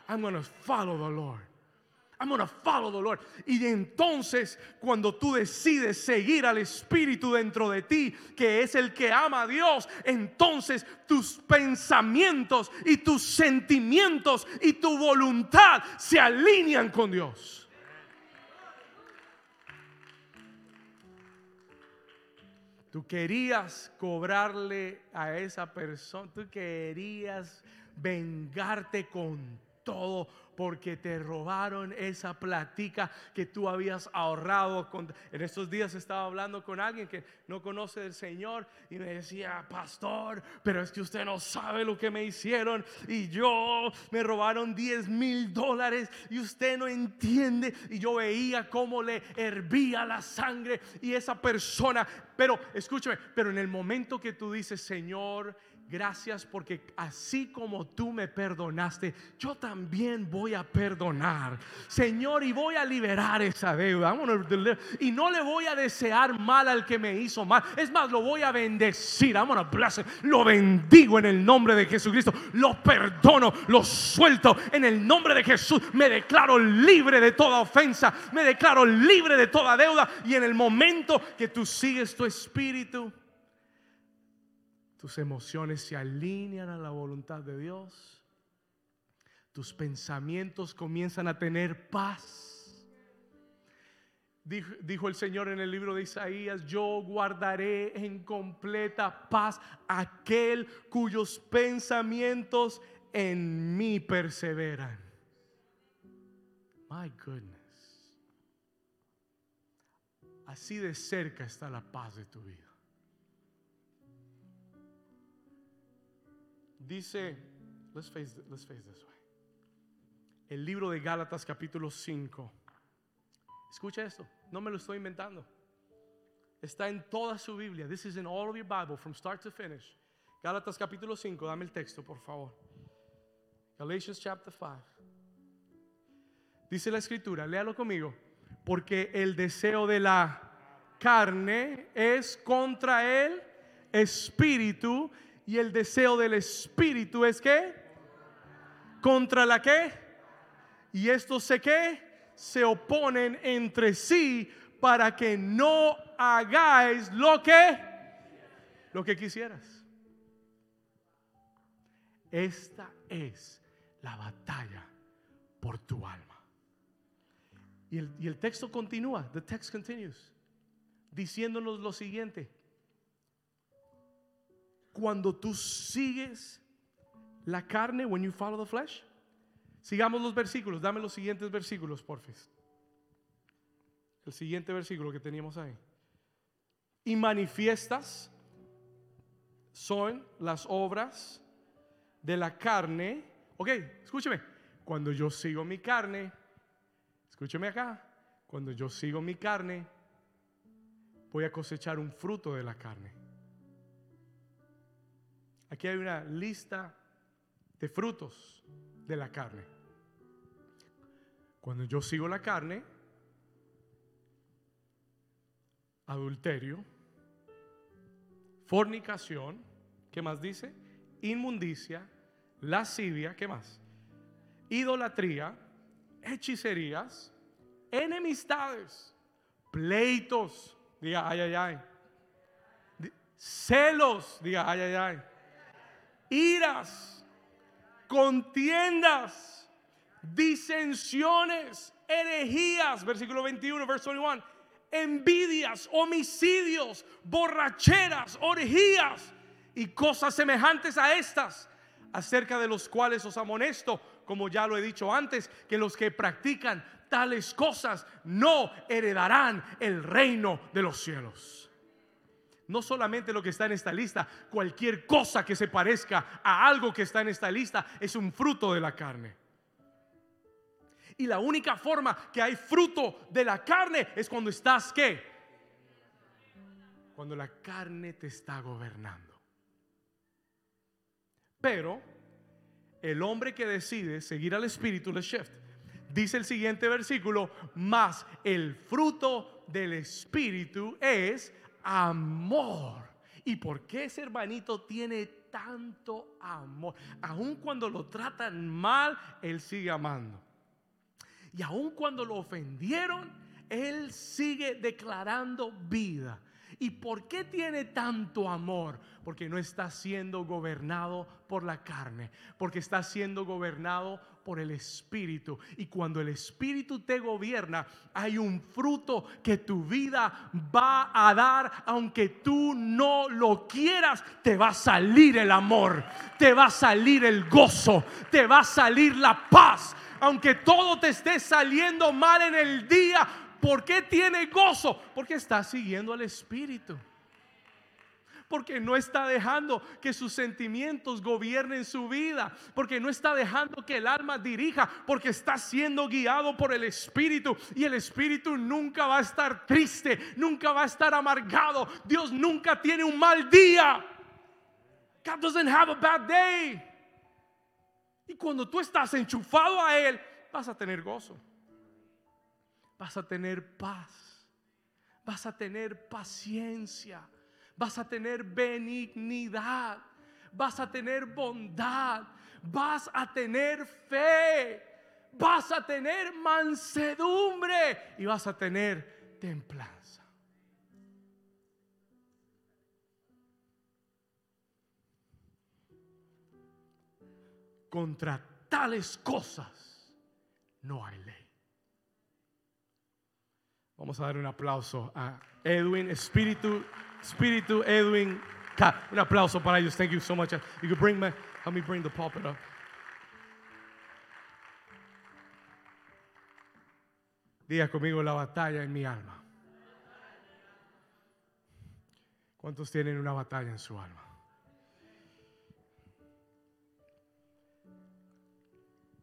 I'm going to follow the Lord. I'm going to follow the Lord. Y entonces, cuando tú decides seguir al Espíritu dentro de ti, que es el que ama a Dios, entonces tus pensamientos y tus sentimientos y tu voluntad se alinean con Dios. Tú querías cobrarle a esa persona, tú querías vengarte con todo porque te robaron esa platica que tú habías ahorrado. En estos días estaba hablando con alguien que no conoce del Señor y me decía, pastor, pero es que usted no sabe lo que me hicieron y yo me robaron 10 mil dólares y usted no entiende. Y yo veía cómo le hervía la sangre y esa persona, pero escúchame, pero en el momento que tú dices, Señor, Gracias porque así como tú me perdonaste, yo también voy a perdonar. Señor, y voy a liberar esa deuda. Y no le voy a desear mal al que me hizo mal. Es más, lo voy a bendecir. Lo bendigo en el nombre de Jesucristo. Lo perdono, lo suelto en el nombre de Jesús. Me declaro libre de toda ofensa. Me declaro libre de toda deuda. Y en el momento que tú sigues tu espíritu tus emociones se alinean a la voluntad de Dios, tus pensamientos comienzan a tener paz. Dijo, el Señor en el libro de Isaías, yo guardaré en completa paz aquel cuyos pensamientos en mí perseveran. My goodness. Así de cerca está la paz de tu vida. Dice, let's face, let's face this way. El libro de Gálatas capítulo 5. Escucha esto, no me lo estoy inventando. Está en toda su Biblia. This is in all of your Bible from start to finish. Gálatas capítulo 5, dame el texto, por favor. Galatians chapter 5. Dice la escritura, léalo conmigo. Porque el deseo de la carne es contra el espíritu y el deseo del espíritu es que contra la que y esto se que se oponen entre sí para que no hagáis lo que lo que quisieras. Esta es la batalla por tu alma. Y el, y el texto continúa, the text continues, diciéndonos lo siguiente. Cuando tú sigues la carne, when you follow the flesh, sigamos los versículos, dame los siguientes versículos, porfis. El siguiente versículo que teníamos ahí. Y manifiestas son las obras de la carne. Ok, escúcheme. Cuando yo sigo mi carne, escúcheme acá. Cuando yo sigo mi carne, voy a cosechar un fruto de la carne. Aquí hay una lista de frutos de la carne. Cuando yo sigo la carne, adulterio, fornicación, ¿qué más dice? Inmundicia, lascivia, ¿qué más? Idolatría, hechicerías, enemistades, pleitos, diga ay, ay, ay, celos, diga ay, ay, ay iras, contiendas, disensiones, herejías, versículo 21, verso 21, envidias, homicidios, borracheras, orejías y cosas semejantes a estas, acerca de los cuales os amonesto, como ya lo he dicho antes, que los que practican tales cosas no heredarán el reino de los cielos no solamente lo que está en esta lista, cualquier cosa que se parezca a algo que está en esta lista es un fruto de la carne. Y la única forma que hay fruto de la carne es cuando estás qué? Cuando la carne te está gobernando. Pero el hombre que decide seguir al espíritu, le shift, dice el siguiente versículo, más el fruto del espíritu es amor. ¿Y por qué ese hermanito tiene tanto amor? Aun cuando lo tratan mal, él sigue amando. Y aun cuando lo ofendieron, él sigue declarando vida. ¿Y por qué tiene tanto amor? Porque no está siendo gobernado por la carne, porque está siendo gobernado por el Espíritu. Y cuando el Espíritu te gobierna, hay un fruto que tu vida va a dar, aunque tú no lo quieras, te va a salir el amor, te va a salir el gozo, te va a salir la paz. Aunque todo te esté saliendo mal en el día, ¿Por qué tiene gozo? Porque está siguiendo al Espíritu. Porque no está dejando que sus sentimientos gobiernen su vida. Porque no está dejando que el alma dirija. Porque está siendo guiado por el Espíritu. Y el Espíritu nunca va a estar triste. Nunca va a estar amargado. Dios nunca tiene un mal día. God doesn't have a bad day. Y cuando tú estás enchufado a Él, vas a tener gozo vas a tener paz, vas a tener paciencia, vas a tener benignidad, vas a tener bondad, vas a tener fe, vas a tener mansedumbre y vas a tener templanza. Contra tales cosas no hay ley. Vamos a dar un aplauso a Edwin, Espíritu, Espíritu Edwin. Un aplauso para ellos. Thank you so much. You can bring me, help me bring the pulpit up. Diga conmigo la batalla en mi alma. ¿Cuántos tienen una batalla en su alma?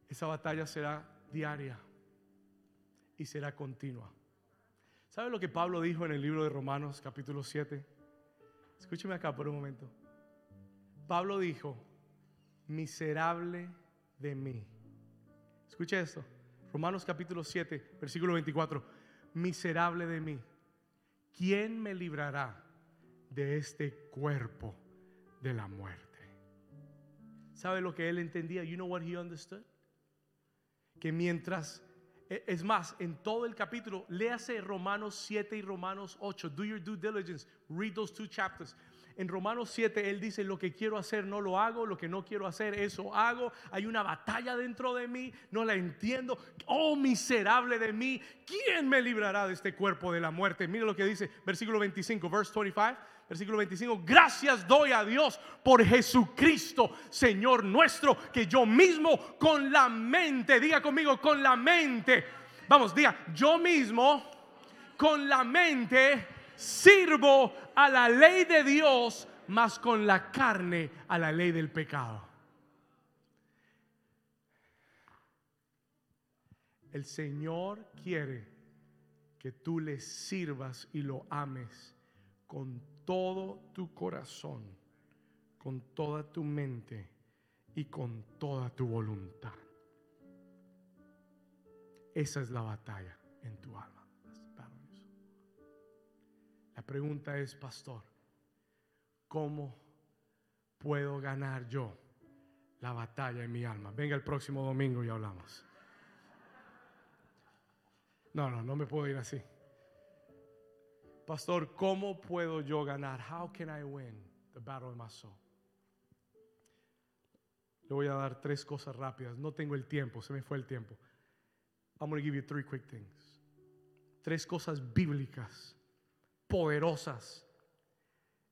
Esa batalla será diaria y será continua. ¿Sabe lo que Pablo dijo en el libro de Romanos capítulo 7? Escúcheme acá por un momento. Pablo dijo, miserable de mí. Escuche esto. Romanos capítulo 7, versículo 24. Miserable de mí. ¿Quién me librará de este cuerpo de la muerte? ¿Sabe lo que él entendía? You know what he understood? Que mientras es más, en todo el capítulo, léase Romanos 7 y Romanos 8. Do your due diligence. Read those two chapters. En Romanos 7 él dice, lo que quiero hacer no lo hago, lo que no quiero hacer eso hago. Hay una batalla dentro de mí, no la entiendo. Oh, miserable de mí, ¿quién me librará de este cuerpo de la muerte? Mire lo que dice versículo 25, verse 25. Versículo 25, gracias doy a Dios por Jesucristo, Señor nuestro, que yo mismo con la mente, diga conmigo, con la mente, vamos, diga, yo mismo con la mente sirvo a la ley de Dios, mas con la carne a la ley del pecado. El Señor quiere que tú le sirvas y lo ames con todo tu corazón, con toda tu mente y con toda tu voluntad. Esa es la batalla en tu alma. La pregunta es, pastor, ¿cómo puedo ganar yo la batalla en mi alma? Venga el próximo domingo y hablamos. No, no, no me puedo ir así. Pastor, ¿cómo puedo yo ganar? How can I win the battle in my soul? Le voy a dar tres cosas rápidas. No tengo el tiempo, se me fue el tiempo. I'm going to give you three quick things. Tres cosas bíblicas, poderosas,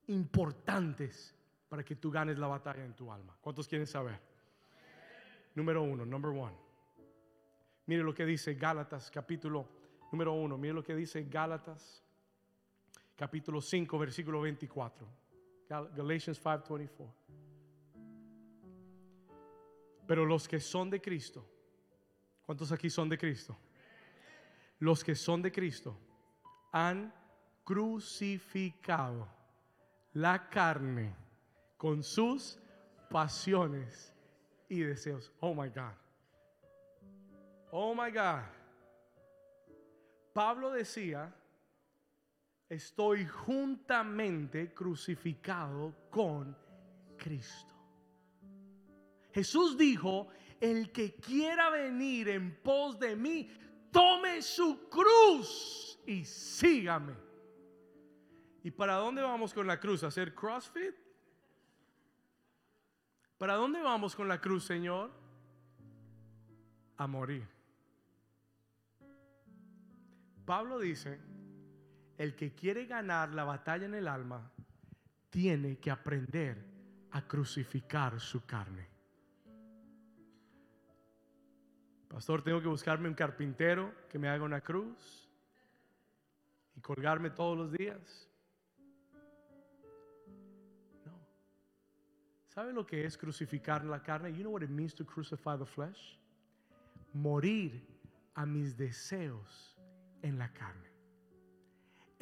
importantes para que tú ganes la batalla en tu alma. ¿Cuántos quieren saber? Número uno, number one. Mire lo que dice Gálatas, capítulo número uno. Mire lo que dice Gálatas, capítulo 5, versículo 24. Gal- Galatians 5:24. Pero los que son de Cristo, ¿cuántos aquí son de Cristo? Los que son de Cristo han crucificado la carne con sus pasiones y deseos. Oh my God. Oh my God. Pablo decía, estoy juntamente crucificado con Cristo. Jesús dijo, el que quiera venir en pos de mí, tome su cruz y sígame. ¿Y para dónde vamos con la cruz? ¿A hacer CrossFit? ¿Para dónde vamos con la cruz, Señor? A morir. Pablo dice, el que quiere ganar la batalla en el alma, tiene que aprender a crucificar su carne. Pastor, tengo que buscarme un carpintero que me haga una cruz y colgarme todos los días. No. ¿Sabe lo que es crucificar la carne? You know what it means to crucify the flesh? Morir a mis deseos en la carne.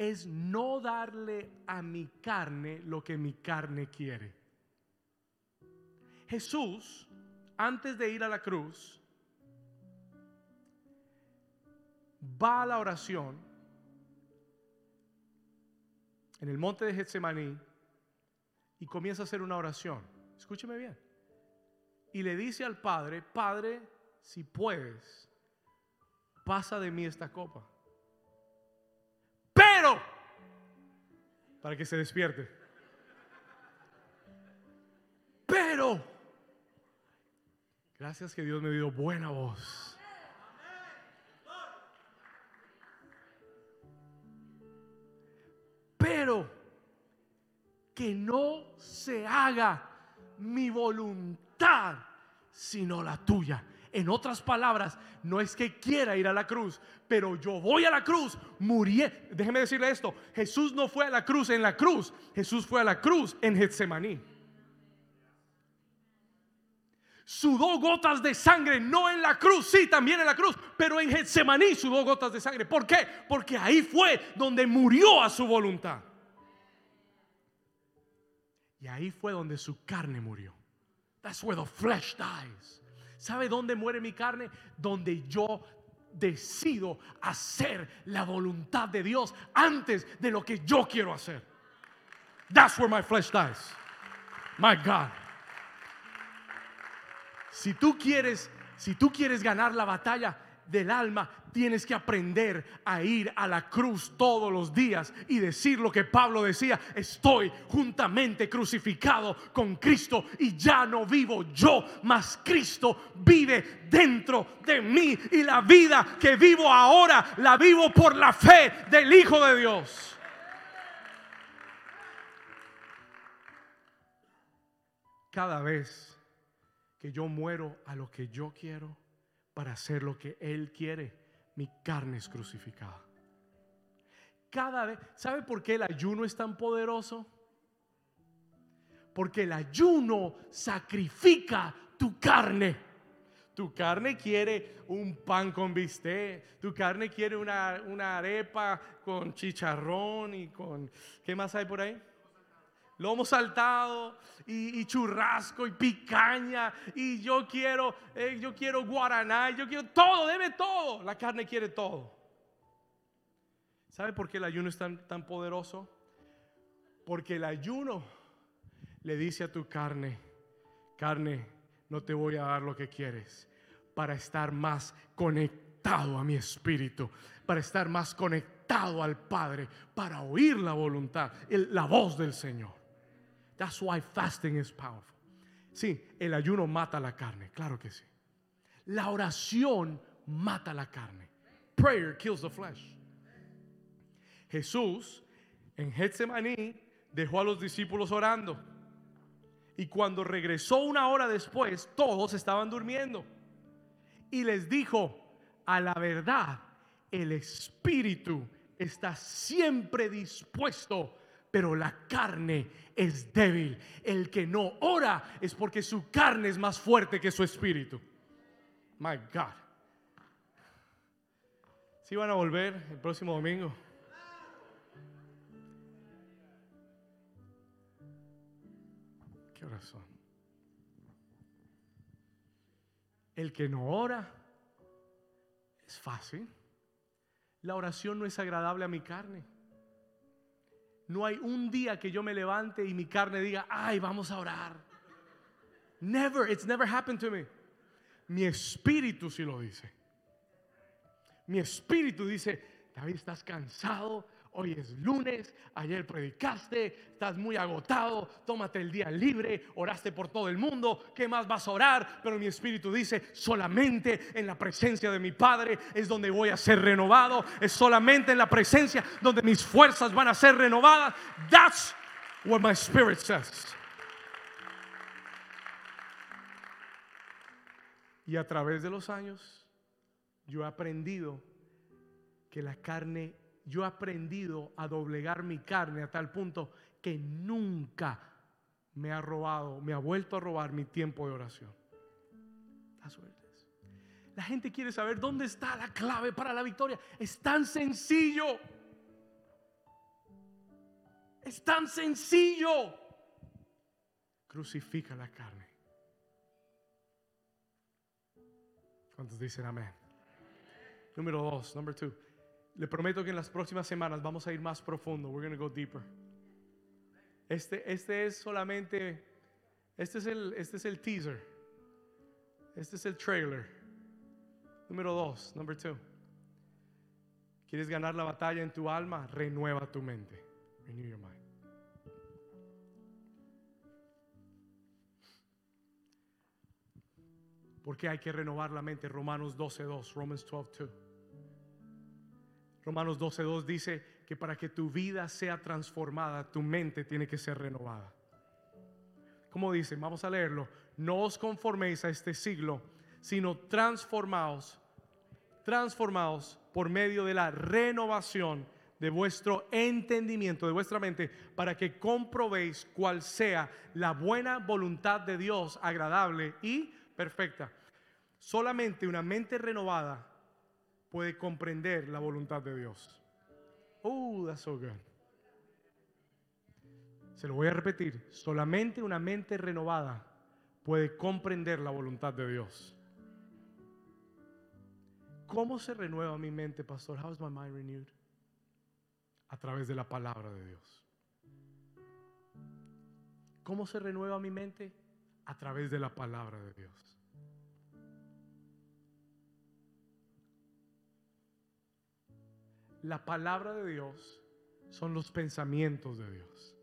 Es no darle a mi carne lo que mi carne quiere. Jesús, antes de ir a la cruz, va a la oración en el monte de Getsemaní y comienza a hacer una oración. Escúcheme bien. Y le dice al Padre, Padre, si puedes, pasa de mí esta copa. para que se despierte. Pero, gracias que Dios me dio buena voz. Pero, que no se haga mi voluntad, sino la tuya. En otras palabras, no es que quiera ir a la cruz, pero yo voy a la cruz, murí. Déjeme decirle esto, Jesús no fue a la cruz en la cruz, Jesús fue a la cruz en Getsemaní. Sudó gotas de sangre, no en la cruz, sí, también en la cruz, pero en Getsemaní sudó gotas de sangre. ¿Por qué? Porque ahí fue donde murió a su voluntad. Y ahí fue donde su carne murió. That's where the flesh dies. ¿Sabe dónde muere mi carne? Donde yo decido hacer la voluntad de Dios antes de lo que yo quiero hacer. That's where my flesh dies. My God. Si tú quieres, si tú quieres ganar la batalla del alma, tienes que aprender a ir a la cruz todos los días y decir lo que Pablo decía, estoy juntamente crucificado con Cristo y ya no vivo yo, mas Cristo vive dentro de mí y la vida que vivo ahora la vivo por la fe del Hijo de Dios. Cada vez que yo muero a lo que yo quiero para hacer lo que Él quiere, mi carne es crucificada. Cada vez, ¿sabe por qué el ayuno es tan poderoso? Porque el ayuno sacrifica tu carne. Tu carne quiere un pan con bistec, tu carne quiere una, una arepa con chicharrón y con, ¿qué más hay por ahí? Lomo saltado y, churrasco y picaña y yo quiero, eh, yo quiero guaraná, yo quiero todo, deme todo. La carne quiere todo. ¿Sabe por qué el ayuno es tan, tan poderoso? Porque el ayuno le dice a tu carne, carne, no te voy a dar lo que quieres para estar más conectado a mi espíritu, para estar más conectado al Padre, para oír la voluntad, la voz del Señor. That's why fasting is powerful. Sí, el ayuno mata la carne, claro que sí. La oración mata la carne. Prayer kills the flesh. Jesús en Getsemaní dejó a los discípulos orando. Y cuando regresó una hora después, todos estaban durmiendo. Y les dijo, a la verdad, el espíritu está siempre dispuesto, pero la carne es débil. El que no ora es porque su carne es más fuerte que su espíritu. My God. Si van a volver el próximo domingo. ¿Qué oración? El que no ora es fácil. La oración no es agradable a mi carne. No hay un día que yo me levante y mi carne diga, ay, vamos a orar. Never, it's never happened to me. Mi espíritu sí lo dice. Mi espíritu dice, David, estás cansado, Hoy es lunes, ayer predicaste, estás muy agotado, tómate el día libre, oraste por todo el mundo, ¿qué más vas a orar? Pero mi espíritu dice, solamente en la presencia de mi Padre es donde voy a ser renovado, es solamente en la presencia donde mis fuerzas van a ser renovadas. That's what my spirit says. Y a través de los años, yo he aprendido que la carne yo he aprendido a doblegar mi carne a tal punto que nunca me ha robado, me ha vuelto a robar mi tiempo de oración. La gente quiere saber dónde está la clave para la victoria. Es tan sencillo. Es tan sencillo. Crucifica la carne. ¿Cuántos dicen amén? Número dos, number two. Le prometo que en las próximas semanas vamos a ir más profundo. We're going to go deeper. Este, este es solamente, este es, el, este es el teaser. Este es el trailer. Número dos, number two. ¿Quieres ganar la batalla en tu alma? Renueva tu mente. Renew your mind. ¿Por qué hay que renovar la mente? Romanos 12.2, Romans 12.2. Romanos 12.2 dice que para que tu vida sea transformada, tu mente tiene que ser renovada. Como dice, vamos a leerlo, no os conforméis a este siglo, sino transformaos, transformaos por medio de la renovación de vuestro entendimiento, de vuestra mente, para que comprobéis cuál sea la buena voluntad de Dios, agradable y perfecta. Solamente una mente renovada puede comprender la voluntad de Dios. Oh, that's so good. Se lo voy a repetir. Solamente una mente renovada puede comprender la voluntad de Dios. ¿Cómo se renueva mi mente, pastor? How is my mind renewed? A través de la palabra de Dios. ¿Cómo se renueva mi mente? A través de la palabra de Dios. La palabra de Dios son los pensamientos de Dios.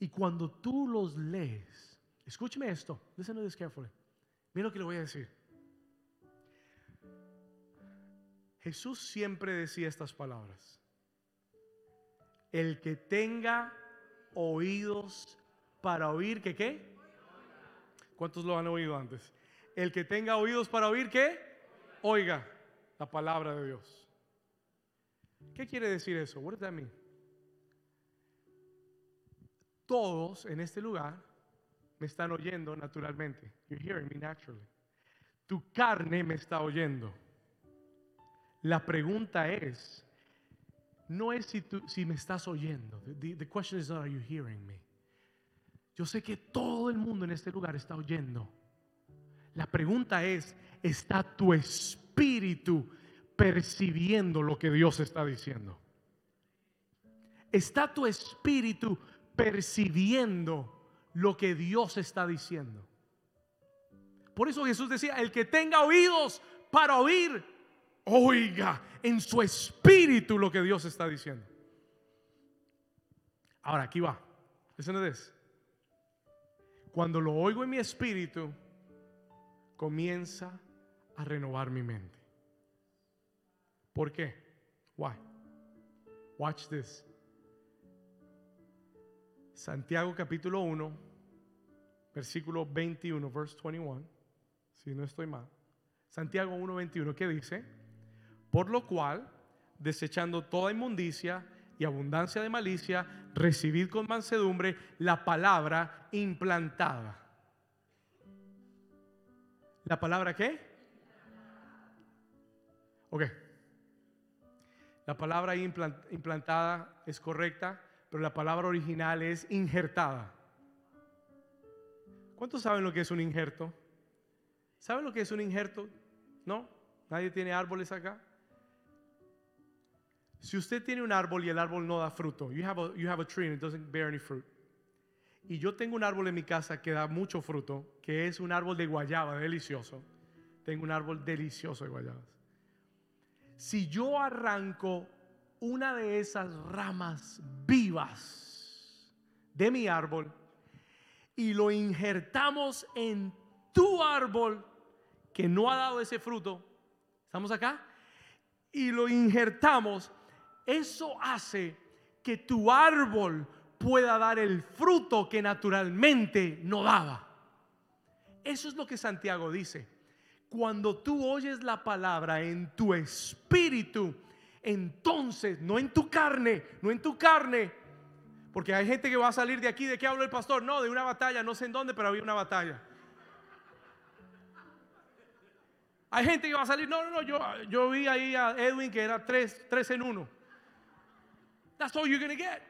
Y cuando tú los lees, escúcheme esto, listen to this. Mira lo que le voy a decir. Jesús siempre decía estas palabras. El que tenga oídos para oír, ¿qué qué? ¿Cuántos lo han oído antes? El que tenga oídos para oír, ¿qué? Oiga la palabra de Dios. ¿Qué quiere decir eso? What does that? Todos en este lugar me están oyendo naturalmente. You're hearing me naturally. Tu carne me está oyendo. La pregunta es, no es si, tú, me estás oyendo. The, question is are you hearing me? Yo sé que todo el mundo en este lugar está oyendo. La pregunta es, ¿está tu espíritu percibiendo lo que Dios está diciendo? ¿Está tu espíritu percibiendo lo que Dios está diciendo. Por eso Jesús decía, el que tenga oídos para oír, oiga en su espíritu lo que Dios está diciendo. Ahora, aquí va. Cuando lo oigo en mi espíritu, comienza a renovar mi mente. ¿Por qué? Why? Watch this. Santiago capítulo 1, versículo 21, verse 21, si no estoy mal. Santiago 1, 21, ¿qué dice? Por lo cual, desechando toda inmundicia y abundancia de malicia, recibid con mansedumbre la palabra implantada. ¿La palabra qué? Ok. La palabra implantada es correcta pero la palabra original es injertada. ¿Cuántos saben lo que es un injerto? ¿Saben lo que es un injerto? ¿No? ¿Nadie tiene árboles acá? Si usted tiene un árbol y el árbol no da fruto, you have a, you have a tree and it doesn't bear any fruit. Y yo tengo un árbol en mi casa que da mucho fruto, que es un árbol de guayaba delicioso. Tengo un árbol delicioso de guayabas. Si yo arranco una de esas ramas vivas de mi árbol y lo injertamos en tu árbol que no ha dado ese fruto, ¿estamos acá? Y lo injertamos, eso hace que tu árbol pueda dar el fruto que naturalmente no daba. Eso es lo que Santiago dice. Cuando tú oyes la palabra en tu espíritu, entonces, no en tu carne, no en tu carne, porque hay gente que va a salir de aquí, ¿de qué habla el pastor? No, de una batalla, no sé en dónde, pero había una batalla. Hay gente que va a salir, no, no, no, yo, yo vi ahí a Edwin que era tres, tres en uno. That's all you're gonna get.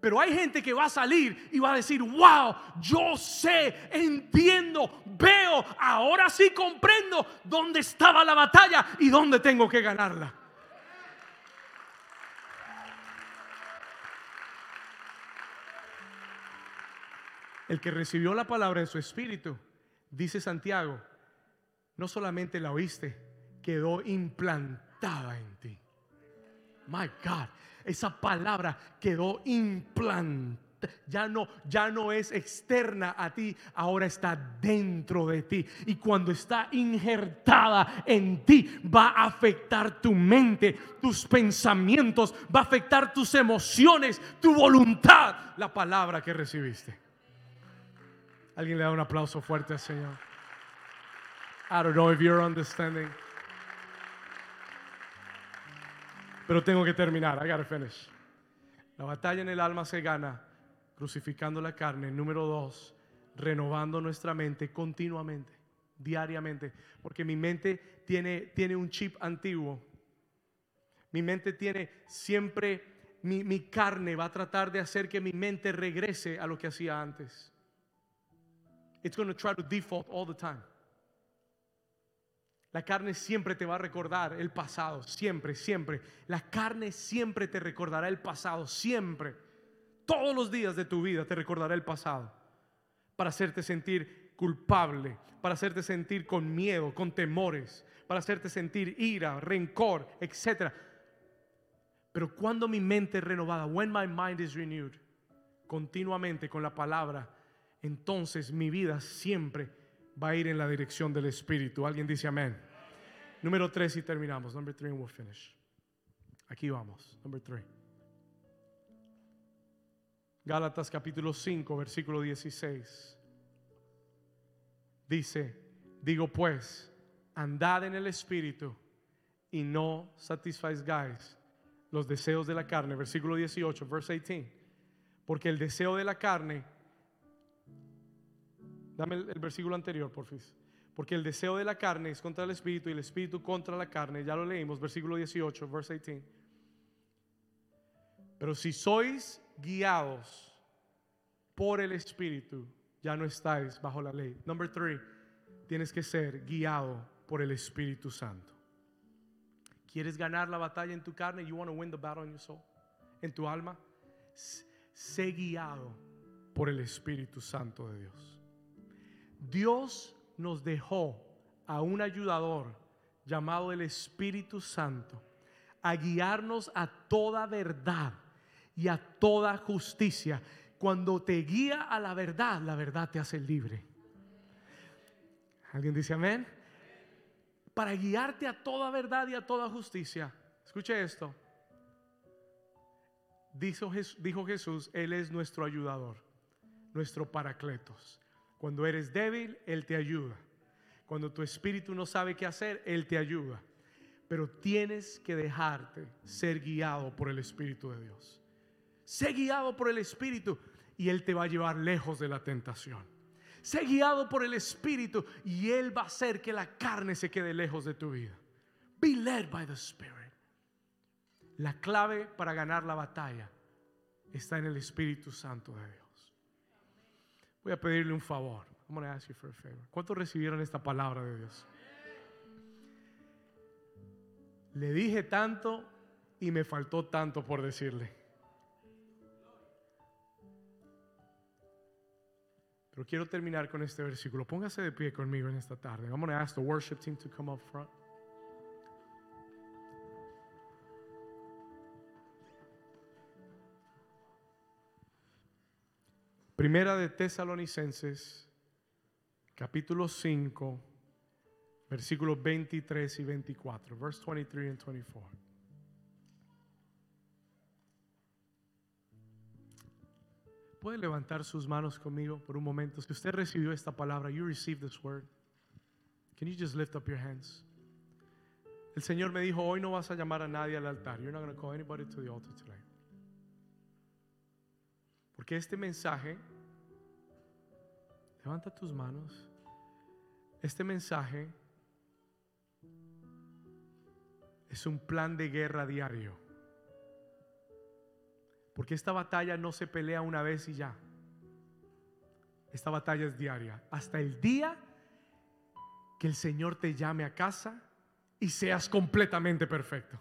Pero hay gente que va a salir y va a decir, wow, yo sé, entiendo, veo, ahora sí comprendo dónde estaba la batalla y dónde tengo que ganarla. El que recibió la palabra en su espíritu, dice Santiago, no solamente la oíste, quedó implantada en ti. My God, esa palabra quedó implantada ya no, ya no es externa a ti, ahora está dentro de ti. Y cuando está injertada en ti, va a afectar tu mente, tus pensamientos, va a afectar tus emociones, tu voluntad, la palabra que recibiste. Alguien le da un aplauso fuerte al Señor. I don't know if you're understanding. Pero tengo que terminar. I gotta finish. La batalla en el alma se gana crucificando la carne. Número dos, renovando nuestra mente continuamente, diariamente. Porque mi mente tiene, tiene un chip antiguo. Mi mente tiene siempre, mi, mi carne va a tratar de hacer que mi mente regrese a lo que hacía antes. It's going to try to default all the time. La carne siempre te va a recordar el pasado, siempre, siempre. La carne siempre te recordará el pasado, siempre. Todos los días de tu vida te recordará el pasado. Para hacerte sentir culpable, para hacerte sentir con miedo, con temores, para hacerte sentir ira, rencor, etc. Pero cuando mi mente es renovada, when my mind is renewed, continuamente con la palabra, entonces mi vida siempre va a ir en la dirección del Espíritu. Alguien dice amén. Número tres y terminamos. Number three and we'll finish. Aquí vamos. Number three. Gálatas capítulo 5, versículo 16. Dice, digo pues, andad en el Espíritu y no satisfagáis los deseos de la carne. Versículo 18, verse 18. Porque el deseo de la carne Dame el, versículo anterior, por fin. Porque el deseo de la carne es contra el espíritu y el espíritu contra la carne. Ya lo leímos, versículo 18, verse 18. Pero si sois guiados por el espíritu, ya no estáis bajo la ley. Number three, tienes que ser guiado por el Espíritu Santo. ¿Quieres ganar la batalla en tu carne? You want to win the battle in your soul, en tu alma. Sé guiado por el Espíritu Santo de Dios. Dios nos dejó a un ayudador llamado el Espíritu Santo a guiarnos a toda verdad y a toda justicia. Cuando te guía a la verdad, la verdad te hace libre. ¿Alguien dice amén? Para guiarte a toda verdad y a toda justicia. Escuche esto. Dijo, Jesús, Él es nuestro ayudador, nuestro paracletos. Cuando eres débil, Él te ayuda. Cuando tu espíritu no sabe qué hacer, Él te ayuda. Pero tienes que dejarte ser guiado por el Espíritu de Dios. Sé guiado por el Espíritu y Él te va a llevar lejos de la tentación. Sé guiado por el Espíritu y Él va a hacer que la carne se quede lejos de tu vida. Be led by the Spirit. La clave para ganar la batalla está en el Espíritu Santo de Dios. Voy a pedirle un favor. I'm going to ask you for a favor. ¿Cuántos recibieron esta palabra de Dios? Le dije tanto y me faltó tanto por decirle. Pero quiero terminar con este versículo. Póngase de pie conmigo en esta tarde. I'm going to ask the worship team to come up front. Primera de Tesalonicenses, capítulo 5, versículos 23 y 24. Verse 23 and 24. ¿Puede levantar sus manos conmigo por un momento? Si usted recibió esta palabra, you received this word. Can you just lift up your hands? El Señor me dijo, hoy no vas a llamar a nadie al altar. You're not going to call anybody to the altar today. Porque este mensaje, levanta tus manos, este mensaje es un plan de guerra diario. Porque esta batalla no se pelea una vez y ya. Esta batalla es diaria. Hasta el día que el Señor te llame a casa y seas completamente perfecto.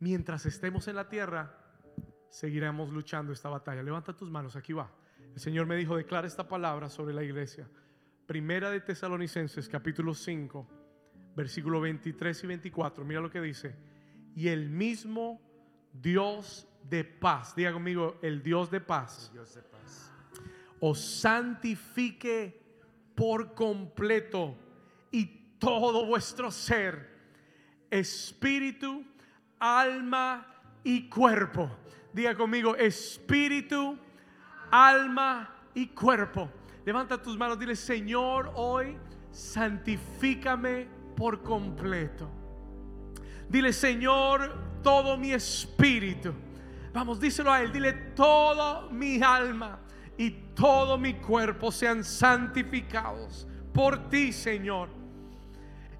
Mientras estemos en la tierra, seguiremos luchando esta batalla. Levanta tus manos, aquí va. El Señor me dijo, declara esta palabra sobre la iglesia. Primera de Tesalonicenses, capítulo 5, versículo 23 y 24. Mira lo que dice. Y el mismo Dios de paz, diga conmigo, el Dios de paz, Dios de paz, os santifique por completo y todo vuestro ser, espíritu, alma y cuerpo. Diga conmigo, espíritu, alma y cuerpo. Levanta tus manos, dile, Señor, hoy santifícame por completo. Dile, Señor, todo mi espíritu. Vamos, díselo a Él, dile, todo mi alma y todo mi cuerpo sean santificados por ti, Señor.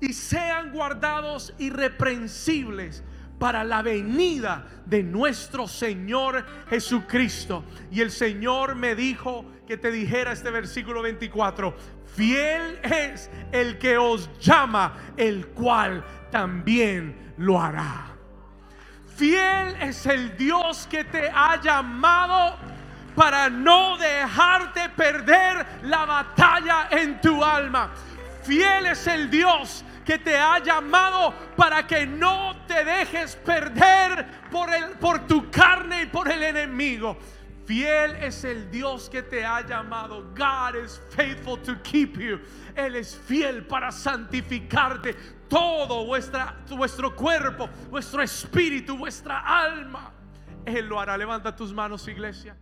Y sean guardados irreprensibles para la venida de nuestro Señor Jesucristo. Y el Señor me dijo que te dijera este versículo 24, fiel es el que os llama, el cual también lo hará. Fiel es el Dios que te ha llamado para no dejarte perder la batalla en tu alma. Fiel es el Dios que te ha llamado para que no te dejes perder por, el, por tu carne y por el enemigo. Fiel es el Dios que te ha llamado. God is faithful to keep you. Él es fiel para santificarte todo vuestra, vuestro cuerpo, vuestro espíritu, vuestra alma. Él lo hará. Levanta tus manos, iglesia.